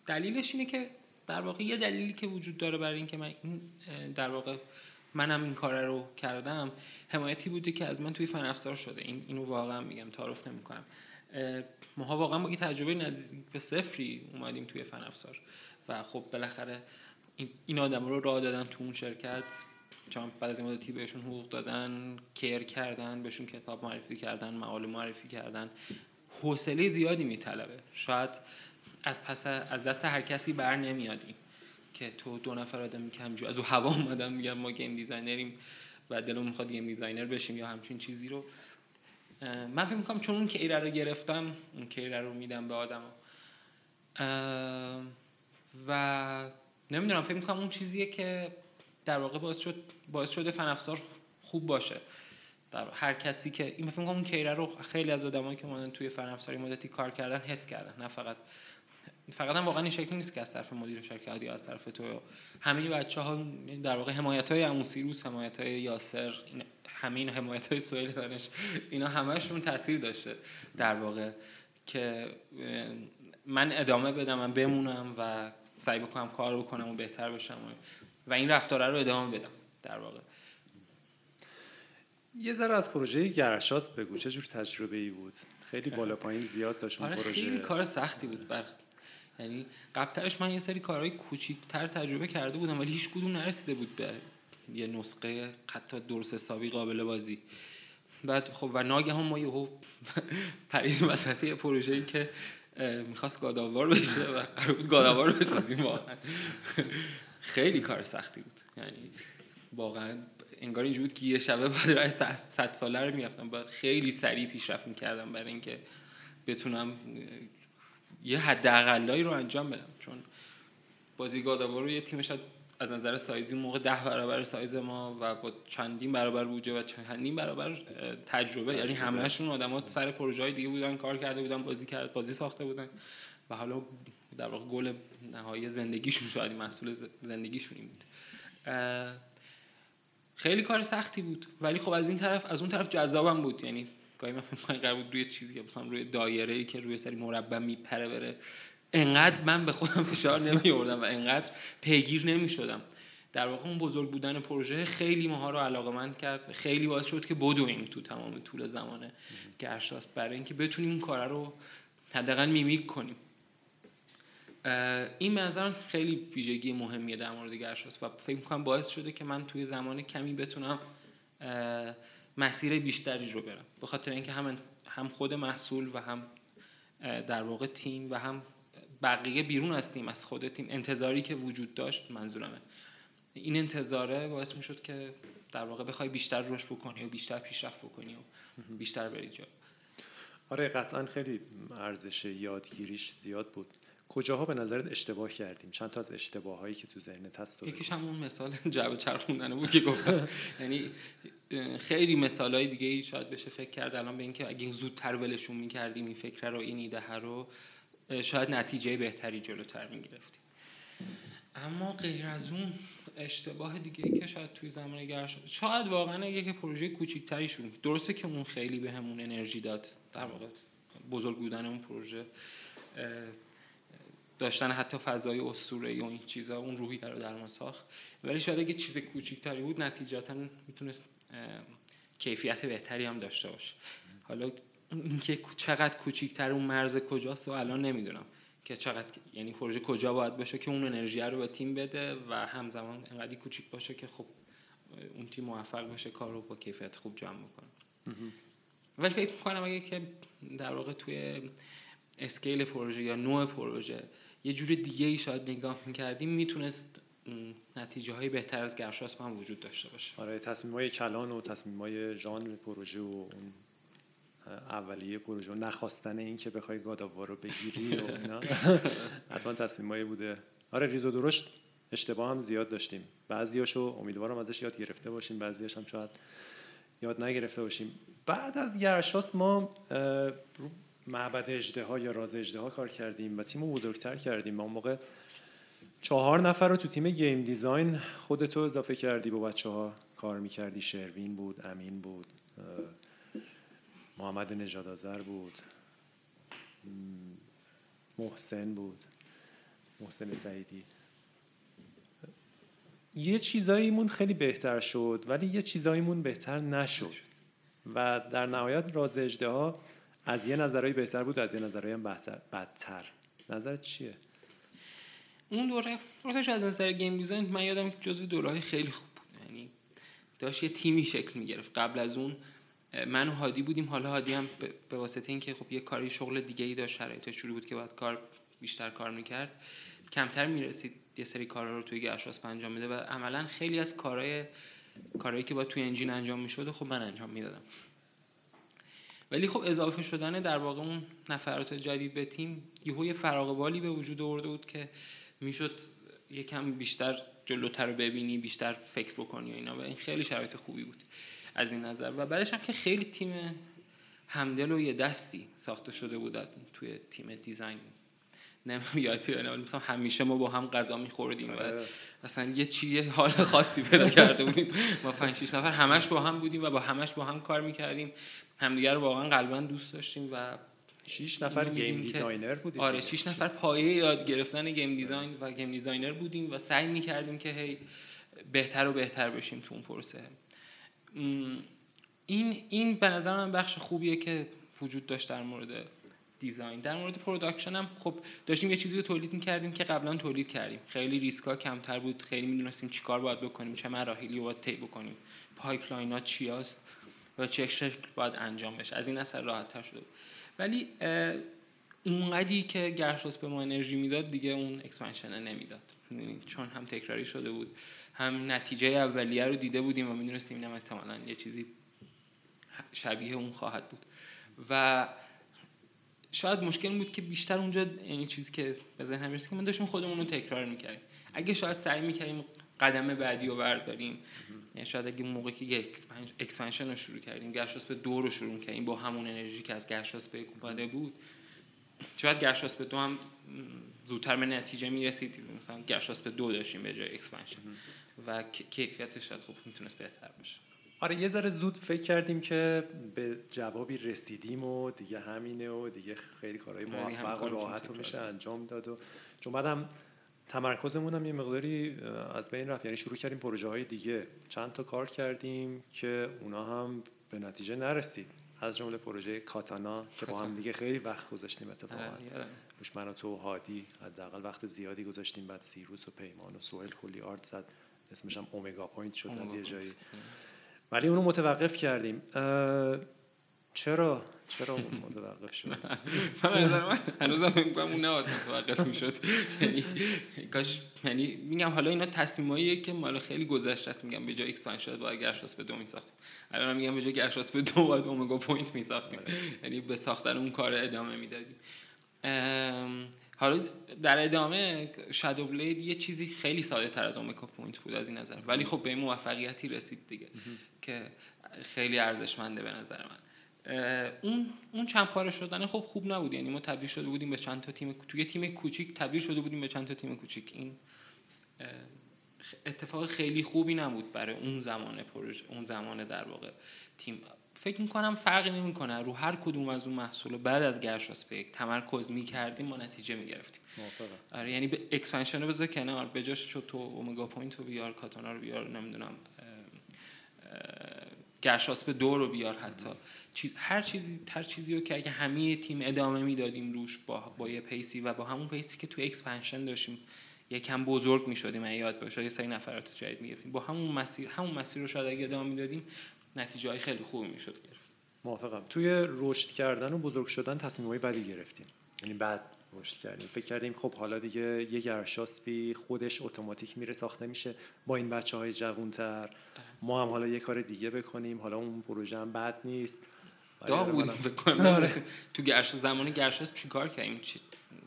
دلیلش اینه که در واقع یه دلیلی که وجود داره برای اینکه من این در واقع منم این کار رو کردم حمایتی بوده که از من توی فن افزار شده. این اینو واقعا میگم تعارف نمی‌کنم. ماها واقعا با این تجربه نزدیک به صفری اومدیم توی فن افزار و خب بالاخره این آدم رو راه دادن تو اون شرکت. چون بعد از این مدتی بهشون حقوق دادن کیر کردن بهشون کتاب معرفی کردن مقاله معرفی کردن. حوصله زیادی میطلبه. شاید از پس از دست هر کسی بر نمیادیم. که تو دو نفر آدم که همجور از او هوا اومدن میگن ما گیم دیزاینریم و دلم می‌خواد گیم دیزاینر بشیم یا همچین چیزی رو. من فکر می‌کنم چون اون کیره رو گرفتم اون کیره رو میدم به آدم و نمی‌دونم فکر می‌کنم اون چیزیه که در واقع باعث شد باعث شده فن افزار خوب باشه. در هر کسی که این فکر اون کیره رو خیلی از آدمایی که اومدن توی فن افزاری مدتی کار کردن حس کردن نه فقط فقط هم واقعا این شکلی نیست که از طرف مدیر شرکت یا از طرف تو. همه بچه ها در واقع حمایت های اموسیروس حمایت های یاسر همه این حمایت های سویل دانش اینا همشون تاثیر داشته در واقع که من ادامه بدم من بمونم و سعی بکنم کار بکنم و بهتر بشم و این رفتاره رو ادامه بدم در واقع. یه ذره از پروژه گرشاس بگو چه جور تجربه ای بود؟ خیلی بالا پایین زیاد داشت آره پروژه. خیلی کار سختی بود. بر یعنی قبلترش من یه سری کارهای کوچیک‌تر تجربه کرده بودم ولی هیچ کدوم نرسیده بود به یه نسخه حتی درست حسابی قابل بازی. بعد خب و ناگهان ما یهو پرید وسط یه پروژه‌ای که می‌خواست گاداوار بشه و قرار بود گاداوار بسازیم. واقعا خیلی کار سختی بود. یعنی واقعا انگار اینجوری بود که یه شبه بعد رای صد ساله رو می‌رفتم. باید خیلی سریع پیشرفت می‌کردم برای اینکه بتونم یه حد اقلایی رو انجام بدم. چون بازی گاداوا رو یه تیم شاید از نظر سایزی موقع ده برابر سایز ما و با چندین برابر بودجه و چندین برابر تجربه, یعنی همهشون آدما سر پروژه های دیگه بودن کار کرده بودن بازی کرد بازی ساخته بودن. و حالا در واقع گل نهایی زندگیشون شاید مسئول زندگیشون بود. خیلی کار سختی بود. ولی خب از این طرف از اون طرف جذابم بود. یعنی گاهی فکر قرار بود روی چیزی که مثلا روی دایره ای که روی سری مربع میپره بره. انقدر من به خودم فشار نمی و انقدر پیگیر نمی شدم در واقع اون بزرگ بودن پروژه خیلی ماها رو علاقه مند کرد خیلی باعث شد که بدویم تو تمام طول زمان گرشاس برای اینکه بتونیم اون کار رو حداقل میمیک کنیم. این به نظرم خیلی ویژگی مهمیه در مورد گرشاس و فکر می‌کنم باعث شده که من توی زمان کمی بتونم مسیر بیشتری رو برم. به خاطر اینکه هم هم خود محصول و هم در واقع تیم و هم بقیه بیرون از تیم از خود تیم. انتظاری که وجود داشت منظورمه. این انتظاره باعث می شد که در واقع بخوای بیشتر رشد بکنی و بیشتر پیشرفت بکنی و بیشتر بری جا آره قطعا خیلی ارزش یادگیریش زیاد بود. کجاها به نظرت اشتباه کردیم؟ چند تا از اشتباه هایی که تو ذهنت هست یکیش همون مثال جعبه چرخوندن بود که گفتم. یعنی خیلی مثال های دیگه ای شاید بشه فکر کرد الان به اینکه اگه زودتر ولشون می‌کردیم این فکر رو این ایده رو شاید نتیجه بهتری جلوتر می‌گرفتیم. اما غیر از اون اشتباه دیگه که شاید توی زمان گرش شاید واقعا اگه پروژه کوچیکتری شروع درسته که اون خیلی به همون انرژی داد. در واقع بزرگ بودن اون پروژه داشتن حتی فضای اسطوره و این چیزا اون روحی رو در ما ساخت. ولی شاید اگه چیز کوچیکتری بود نتیجتا می‌تونست کیفیت بهتری هم داشته باشه. حالا اینکه چقدر کوچیکتر اون مرز کجاست و الان نمی‌دونم که چقدر یعنی پروژه کجا باید باشه که اون انرژی رو به تیم بده و همزمان انقدر کوچیک باشه که خب اون تیم موفق باشه کار رو با کیفیت خوب جمع بکنه. ولی فکر می‌کنم اگه که در واقع توی اسکیل پروژه یا نوع پروژه یه جور دیگه ای شاید نگاه می‌کردیم می‌تونست نتیجه های بهتر از گرشاس من وجود داشته باشه. آره تصمیم های کلان و تصمیم های جان پروژه و اون اولیه پروژه نخواستن این که بخوای گاداوا رو بگیری و اینا. حتما تصمیمایی بوده. آره ریز و درشت اشتباه هم زیاد داشتیم. بعضیاشو امیدوارم ازش یاد گرفته باشیم بعضیاش هم شاید یاد نگرفته باشیم. بعد از گرشاس ما معبد اجده ها یا راز اجده ها کار کردیم و تیم رو بزرگتر کردیم. ما اون موقع چهار نفر رو تو تیم گیم دیزاین خودتو اضافه کردی با بچه ها کار می‌کردی. شروین بود امین بود محمد آذر بود محسن بود محسن سعیدی. یه چیزاییمون خیلی بهتر شد ولی یه چیزاییمون بهتر نشد. و در نهایت راز ها از یه نظرهایی بهتر بود از یه نظرهایی هم بدتر. نظرت چیه؟ اون دوره راستش از نظر گیم دیزاین من یادم که جزو دوره خیلی خوب بود. یعنی داشت یه تیمی شکل می‌گرفت. قبل از اون من و هادی بودیم. حالا هادی هم به واسطه اینکه خب یه کاری شغل دیگه ای داشت شرایطش شروع بود که باید کار بیشتر کار می‌کرد کمتر می‌رسید یه سری کارها رو توی گرشواس انجام میده و عملا خیلی از کارهای کارهایی که باید توی انجین انجام می‌شد خب من انجام می‌دادم. ولی خب اضافه شدن در واقع اون نفرات جدید به تیم یهو یه فراغ بالی به وجود آورده بود که می‌شد یکم بیشتر جلوتر ببینی بیشتر فکر بکنی و اینا و این خیلی شرایط خوبی بود از این نظر. و بعدش هم که خیلی تیم همدل و یه دستی ساخته شده بود توی تیم دیزاین. نمیاد مثلا همیشه ما با هم غذا میخوردیم و آره. اصلا یه چی حال خاصی پیدا کرده بودیم. ما 5 6 نفر همش با هم بودیم و با همش با هم کار می‌کردیم. همدیگه رو واقعا قلبا دوست داشتیم و 6 نفر game designer بودیم آره 6 نفر پایه یاد گرفتن game design و game designer بودیم و سعی می‌کردیم که هی بهتر و بهتر بشیم تو اون پروسه. این این به نظر من بخش خوبیه که وجود داشت در مورد design. در مورد production هم خب داشتیم یه چیزی رو تولید می‌کردیم که قبلا تولید کردیم. خیلی ریسک ها کمتر بود. خیلی می‌دونستیم چیکار باید بکنیم چه مراحلی باید طی بکنیم. pipeline ها چی هست و چه شکل باید انجام بشه. از این اثر راحت تر شده ولی اونقدی که گرشاسپ به ما انرژی می‌داد دیگه اون expansion نمی‌داد. یعنی چون هم تکراری شده بود هم نتیجه اولیه رو دیده بودیم و می‌دونستیم اینم احتمالا یه چیزی شبیه اون خواهد بود. و شاید مشکل بود که بیشتر اونجا این چیزی که به ذهنم که من داشتیم خودمون رو تکرار می‌کردیم. اگه شاید سعی می‌کردیم قدم بعدی رو برداریم یعنی شاید اگه موقعی که expansion رو شروع کردیم گرشاسپ دو رو شروع کردیم با همون انرژی که از گرشاسپ اومده بود شاید گرشاسپ دو هم زودتر به نتیجه می‌رسید. مثلا گرشاسپ دو داشتیم به جای expansion. و کیفیتش از خوب می‌تونست بهتر باشه. آره یه ذره زود فکر کردیم که به جوابی رسیدیم و دیگه همینه و دیگه خیلی کارهای موفق و راحت رو میشه انجام داد و چون بعدم تمرکزمون هم یه مقداری از بین رفت. یعنی شروع کردیم پروژه های دیگه. چند تا کار کردیم که اونا هم به نتیجه نرسید. از جمله پروژه Katana که با هم دیگه خیلی وقت گذاشتیم اتفاقا. آره، روش من و تو هادی حداقل وقت زیادی گذاشتیم. بعد سیروس و پیمان و سهیل کلی art زد. اسمش هم Omega Point شد از یه جایی. ولی اونو متوقف کردیم. چرا؟ چرا متوقف شد؟ من هنوزم فکر اون نباید متوقف می‌شد. یعنی کاش یعنی میگم حالا اینا تصمیماییه که مال خیلی گذشته است. میگم به جای expansion باید گرشاسب دو میساختیم. الان میگم به جای گرشاسب دو باید Omega Point میساختیم. یعنی به ساختن اون کار ادامه می‌دادیم. حالا در ادامه Shadow Blade یه چیزی خیلی ساده تر از Omega Point بود از این نظر. ولی خب به این موفقیتی رسید دیگه که خیلی ارزشمنده به نظر من. اون اون چند پاره شدن خب خوب نبود. یعنی ما تبدیل شده بودیم به چند تا تیم توی تیم کوچیک تبدیل شده بودیم به چند تا تیم کوچیک. این اتفاق خیلی خوبی نبود برای اون زمان پروژه اون زمان در واقع تیم. فکر می‌کنم فرقی نمی‌کنه. رو هر کدوم از اون محصول بعد از گرشاسب تمرکز می‌کردیم ما نتیجه می‌گرفتیم. آره یعنی expansion رو بذار کنار. به جاش شد تو Omega Point رو بیار Katana رو بیار نمی‌دونم به دو رو بیار حتی. چیز هر چیزی هر چیزی رو که اگه همه تیم ادامه می‌دادیم روش با با یه pace ی و با همون pace ی که تو expansion داشتیم یکم بزرگ می‌شدیم یاد باشه یه سری نفرات جدید می‌گرفتیم. با همون مسیر همون مسیر رو شاید اگه ادامه می‌دادیم نتیجه های خیلی خوبی می‌شد گرفت. موافقم. توی رشد کردن و بزرگ شدن تصمیم های بدی گرفتیم. یعنی بعد رشد کردیم. فکر کردیم خب حالا دیگه یه گرشاسبی خودش اتوماتیک میره ساخته میشه. با این بچه های جوونتر ما هم حالا یه کار دیگه بکنیم. حالا اون پروژه هم بد نیست. داغ بودیم فکر آره. تو گرش زمان گرشاس چیکار کردیم؟ چی؟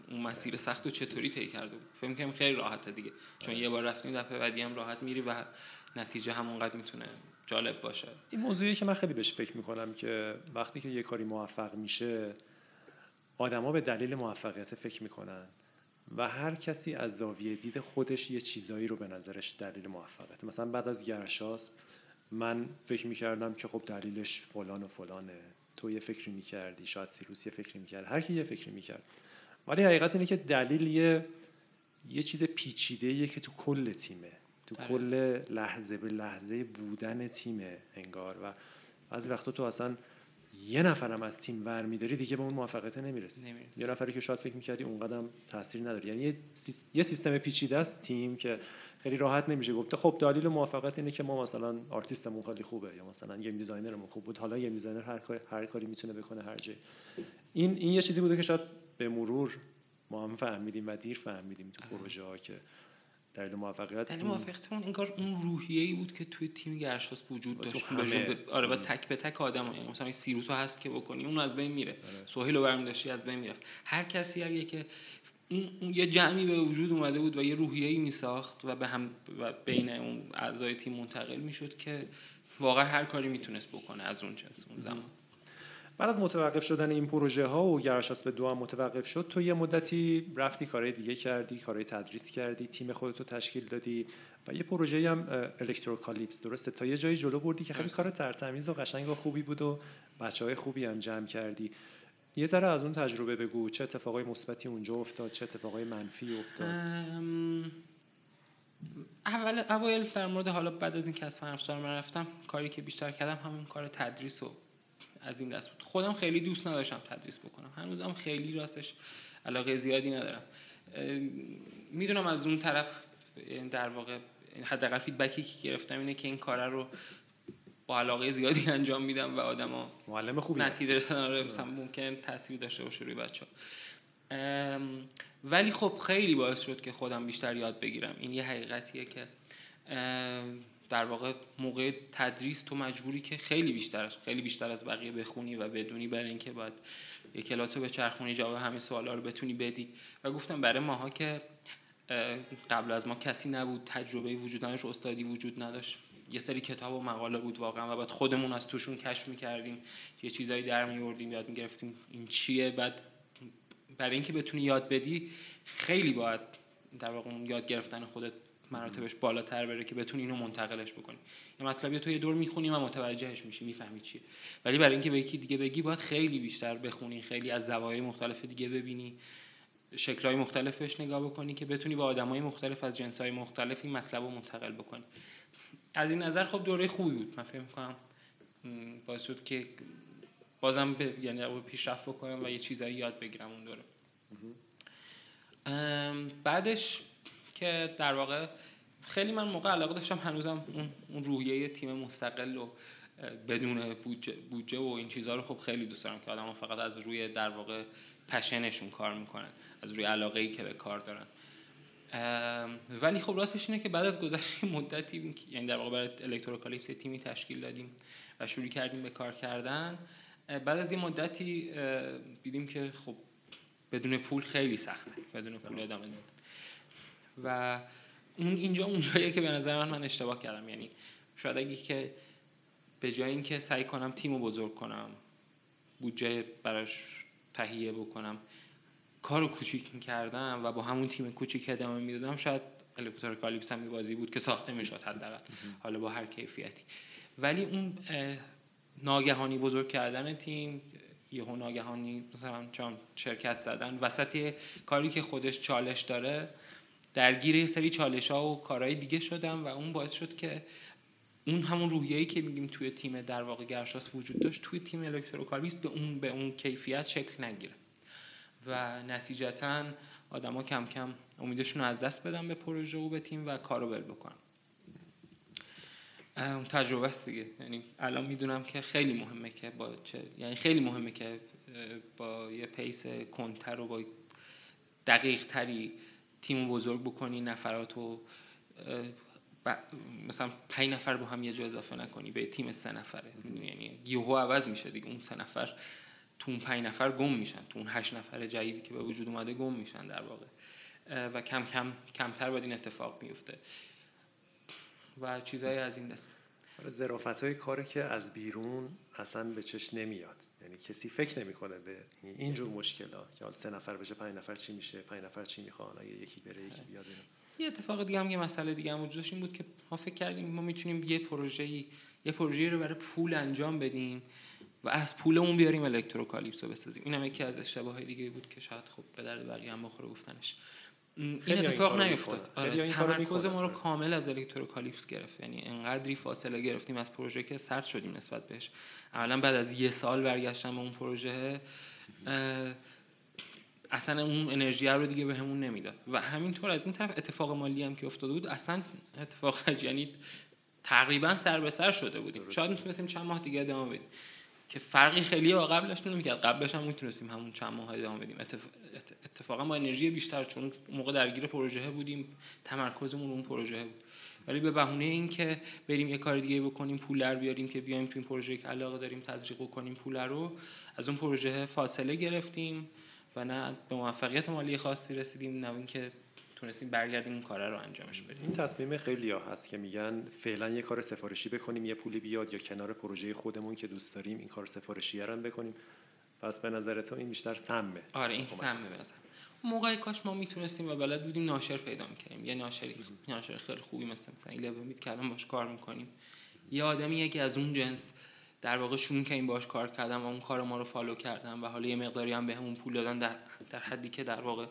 اون مسیر سخت و چطوری طی کرده بود؟ فکر کنم خیلی راحته دیگه. چون یه بار رفتیم دفعه بعدی هم راحت میری و نتیجه همونقدر می‌تونه جالب باشه. این موضوعی که من خیلی بهش فکر می‌کنم که وقتی که یه کاری موفق میشه آدما به دلیل موفقیت فکر می‌کنن و هر کسی از زاویه دید خودش یه چیزایی رو به نظرش دلیل موفقیت. مثلا بعد از گرشاس من فکر می‌کردم که خب دلیلش فلان و فلانه. تو یه فکری می‌کردی شاید سیروس یه فکری می‌کرد. هر کی یه فکری می‌کرد. ولی حقیقت اینه که دلیل یه یه چیز پیچیده که تو کل تیمه. تو بله. کل لحظه به لحظه بودن تیمه انگار. و بعضی وقتا تو اصلا یه نفرم از تیم ور میداری دیگه به اون موفقیت نمی‌رسی. یه نفری که شاید فکر می‌کردی اون قدم تاثیر نداری یعنی یه سیستم پیچیده است تیم که خیلی راحت نمیشه گفته خب دلیل موفقیت اینه که ما مثلا آرتیستمون خیلی خوبه یا مثلا game designer مون خوب بود. حالا game designer هر کاری هر کاری می‌تونه بکنه هر جایی. این این یه چیزی بوده که شاید به مرور ما هم فهمیدیم و دیر فهمیدیم تو پروژه ها که دلیل موفقیت دلیل موفقیتمون انگار اون روحیه ای بود که توی تیم گرشاسب وجود داشت. همه... آره و تک به تک آدم یعنی مثلا سیروس ها هست که بکنی اون از بین میره. آره. سهیل رو برمی داشتی از بین می‌رفت. هر کسی اگه که اون یه جمعی به وجود اومده بود و یه روحیه ای می ساخت و به هم و بین اون اعضای تیم منتقل می‌شد که واقعا هر کاری می‌تونست بکنه از اون جنس اون زمان. بعد از متوقف شدن این پروژه ها و گراشاس به دو هم متوقف شد تو یه مدتی رفتی کارهای دیگه کردی کارهای تدریس کردی تیم خودتو تشکیل دادی و یه پروژه هم الکتروکالیپس درسته؟ تا یه جایی جلو بردی که خیلی کار ترتمیز و قشنگ و خوبی بود و بچه های خوبی هم جمع کردی. یه ذره از اون تجربه بگو چه اتفاقای مثبتی اونجا افتاد چه اتفاقای منفی افتاد؟ اول اوایل در مورد حالا بعد از اینکه از فرمسار من رفتم کاری که بیشتر کردم همون کار تدریس و از این دست بود. خودم خیلی دوست نداشتم تدریس بکنم. هنوزم خیلی راستش علاقه زیادی ندارم. می‌دونم از اون طرف در واقع حداقل فیدبکی که گرفتم اینه که این کار رو با علاقه زیادی انجام میدم و آدما معلم خوبی نتیجه دادن مثلا ممکن تاثیر داشته باشه روی بچه ولی خب خیلی باعث شد که خودم بیشتر یاد بگیرم. این یه حقیقتیه که در واقع موقع تدریس تو مجبوری که خیلی بیشتر خیلی بیشتر از بقیه بخونی و بدونی برای اینکه باید یه کلاس رو به چرخونی جواب همه سوالا رو بتونی بدی. و گفتم برای ماها که قبل از ما کسی نبود تجربه وجود نداشت استادی وجود نداشت. یه سری کتاب و مقاله بود واقعا و بعد خودمون از توشون کشف می‌کردیم. یه چیزایی در میوردیم یاد می‌گرفتیم. این چیه؟ بعد برای اینکه بتونی یاد بدی خیلی باید در واقع یاد گرفتن خودت مراتبش بالاتر بره که بتونی اینو منتقلش بکنی. یه مطلبی تو یه دور می‌خونی و متوجهش میشی می‌فهمی چیه. ولی برای اینکه به یکی دیگه بگی باید خیلی بیشتر بخونی خیلی از زوایای مختلف دیگه ببینی شکلهای مختلف بهش نگاه بکنی که بتونی با آدمای مختلف از جنسهای مختلف این مطلب رو منتقل بکنی. از این نظر خب دوره خوبی بود. من فکر می‌کنم باعث شد که بازم به یعنی پیشرفت بکنم و یه چیزایی یاد بگیرم اون دوره. بعدش که در واقع خیلی من موقع علاقه داشتم هنوزم اون, روحیه تیم مستقل و بدون بودجه, بودجه و این چیزها رو خب خیلی دوست دارم که آدم فقط از روی در واقع پشنشون کار می‌کنن از روی علاقه ای که به کار دارن. ولی خب راستش اینه که بعد از گذشت مدتی یعنی در واقع برای الکتروکالیپس تیمی تشکیل دادیم و شروع کردیم به کار کردن. بعد از این مدتی دیدیم که خب بدون پول خیلی سخته بدون پول ادامه دادن و اون اینجا اونجاییه که به نظر من من اشتباه کردم. یعنی شاید اگه که به جای اینکه سعی کنم تیم رو بزرگ کنم بودجه براش تهیه بکنم کارو کوچیک کردم و با همون تیم کوچیک ادامه می‌دادم شاید الکتروکالیپس هم بازی بود که ساخته می‌شد حداقل. حالا با هر کیفیتی. ولی اون ناگهانی بزرگ کردن تیم یهو ناگهانی مثلا شرکت زدن وسط کاری که خودش چالش داره درگیر یه سری چالش ها و کارهای دیگه شدم و اون باعث شد که اون همون روحیه‌ای که میگیم توی تیم در واقع گرشاس وجود داشت توی تیم الکتروکاربیس به اون به اون کیفیت شکل نگیره. و نتیجتا آدما کم کم امیدشون رو از دست بدن به پروژه و به تیم و کارو بل بکنن. اون تجربه است دیگه. یعنی الان می‌دونم که خیلی مهمه که با یعنی خیلی مهمه که با یه پیس کنتر و با دقیق تری تیم بزرگ بکنی نفرات رو مثلا پنج نفر با هم یه جا اضافه نکنی به تیم سه نفره. یعنی یهو عوض میشه دیگه. اون سه نفر تو اون پنج نفر گم میشن. تو اون هشت نفر جدیدی که به وجود اومده گم میشن در واقع. و کم کم کمتر باید این اتفاق میفته و چیزهای از این دست. زرافت آره، های کاری که از بیرون اصلا به چش نمیاد. یعنی کسی فکر نمی‌کنه به اینجور مشکلات یا سه نفر بشه پنج نفر چی میشه پنج نفر چی می‌خوان اگه یکی بره یکی بیاد. یه اتفاق دیگه هم یه مسئله دیگه هم وجود این بود که ما فکر کردیم ما می‌تونیم یه پروژه یه پروژه رو برای پول انجام بدیم و از پولمون بیاریم الکتروکالیپس رو بسازیم. این هم یکی از اشتباهات دیگه بود که شاید خب به درد بقیه هم بخوره گفتنش. این اتفاق نیفتاد. آره تمرکز ما رو کامل از الکتروکالیپس گرفت. یعنی انقدری فاصله گرفتیم از پروژه که سرد شدیم نسبت بهش. اولا بعد از یه سال برگشتم به اون پروژه اصلا اون انرژی رو دیگه بهمون به نمی‌داد. و همینطور از این طرف اتفاق مالی هم که افتاده بود اصلا اتفاق یعنی تقریبا سر به سر شده بودیم. شاید می‌تونستیم چند ماه دیگه ادامه بدیم. که فرقی خیلی با قبلش نمی‌کرد. قبلش هم می‌تونستیم همون چند ماه ادامه بدیم. اتفاقا با انرژی بیشتر چون موقع درگیر پروژه بودیم تمرکزمون اون پروژه بود. ولی به بهونه این که بریم یه کار دیگه بکنیم پول در بیاریم که بیایم تو این پروژه که علاقه داریم تزریق کنیم پول رو از اون پروژه فاصله گرفتیم و نه به موفقیت مالی خاصی رسیدیم نه اینکه تونستیم برگردیم اون کار رو انجامش بدیم. این تصمیم خیلی ها هست که میگن فعلا یه کار سفارشی بکنیم یه پولی بیاد یا کنار پروژه خودمون که دوست داریم این کار سفارشی رو بکنیم. پس به نظر تو این بیشتر سمه. آره این سمه به نظر. موقعی کاش ما می‌تونستیم و بلد بودیم ناشر پیدا می‌کنیم یه ناشری ناشر خیلی خوبی مثل مثلا مید که الان باش کار می‌کنیم. یه آدمی یکی از اون جنس در واقع شون که این باش کار کردم و اون کار ما رو فالو کردم و حالا یه مقداری هم بهمون پول دادن در, در حدی که در واقع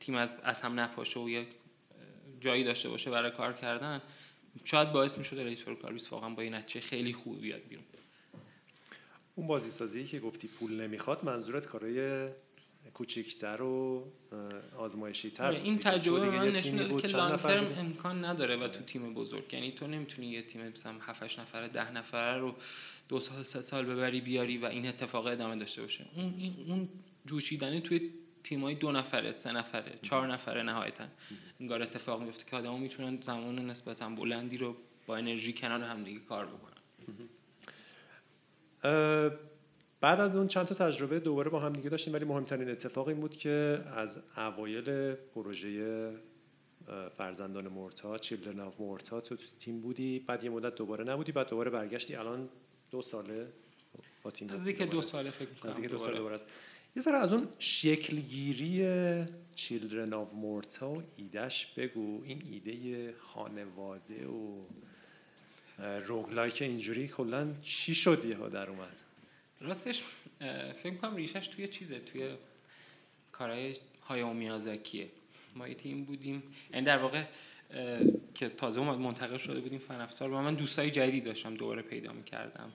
تیم از, از هم نپاشه و یه جایی داشته باشه برای کار کردن شاید باعث می‌شد رئیس کاربیس واقعا با این نتیجه خیلی خوب بیاد بیرون. اون بازی سازی که گفتی پول نمی‌خواد منظورت کارای کوچیکتر و آزمایشی تر آره، این تجربه من نشون که لانگ امکان نداره و تو تیم بزرگ. یعنی تو نمی‌تونی یه تیم مثلا 7 نفره 10 نفره رو دو سال سه سال ببری بیاری و این اتفاق ادامه داشته باشه. اون این اون جوشیدنی توی تیمای دو نفره سه نفره چهار نفره نهایتا. انگار اتفاق میفته که آدما می‌تونن زمان نسبتا بلندی رو با انرژی کنار همدیگه کار بکنن. بعد از اون چند تا تجربه دوباره با هم دیگه داشتیم ولی مهمترین اتفاق این بود که از اوایل پروژه فرزندان مورتا چیلدرن آف مورتا تو تیم بودی. بعد یه مدت دوباره نبودی بعد دوباره برگشتی. الان دو ساله با تیم نزدیک دو ساله فکر کنم نزدیک دو ساله دوباره. است یه ذره از اون شکلگیری Children of Morta ایدهش بگو. این ایده خانواده و roguelike اینجوری کلا چی شد یهو در اومد؟ راستش فکر کنم ریشش توی چیزه توی کارهای هایائو میازاکیه ما یه تیم بودیم. یعنی در واقع که تازه اومد منتقل شده بودیم فن و من دوستای جدیدی داشتم دوباره پیدا می‌کردم.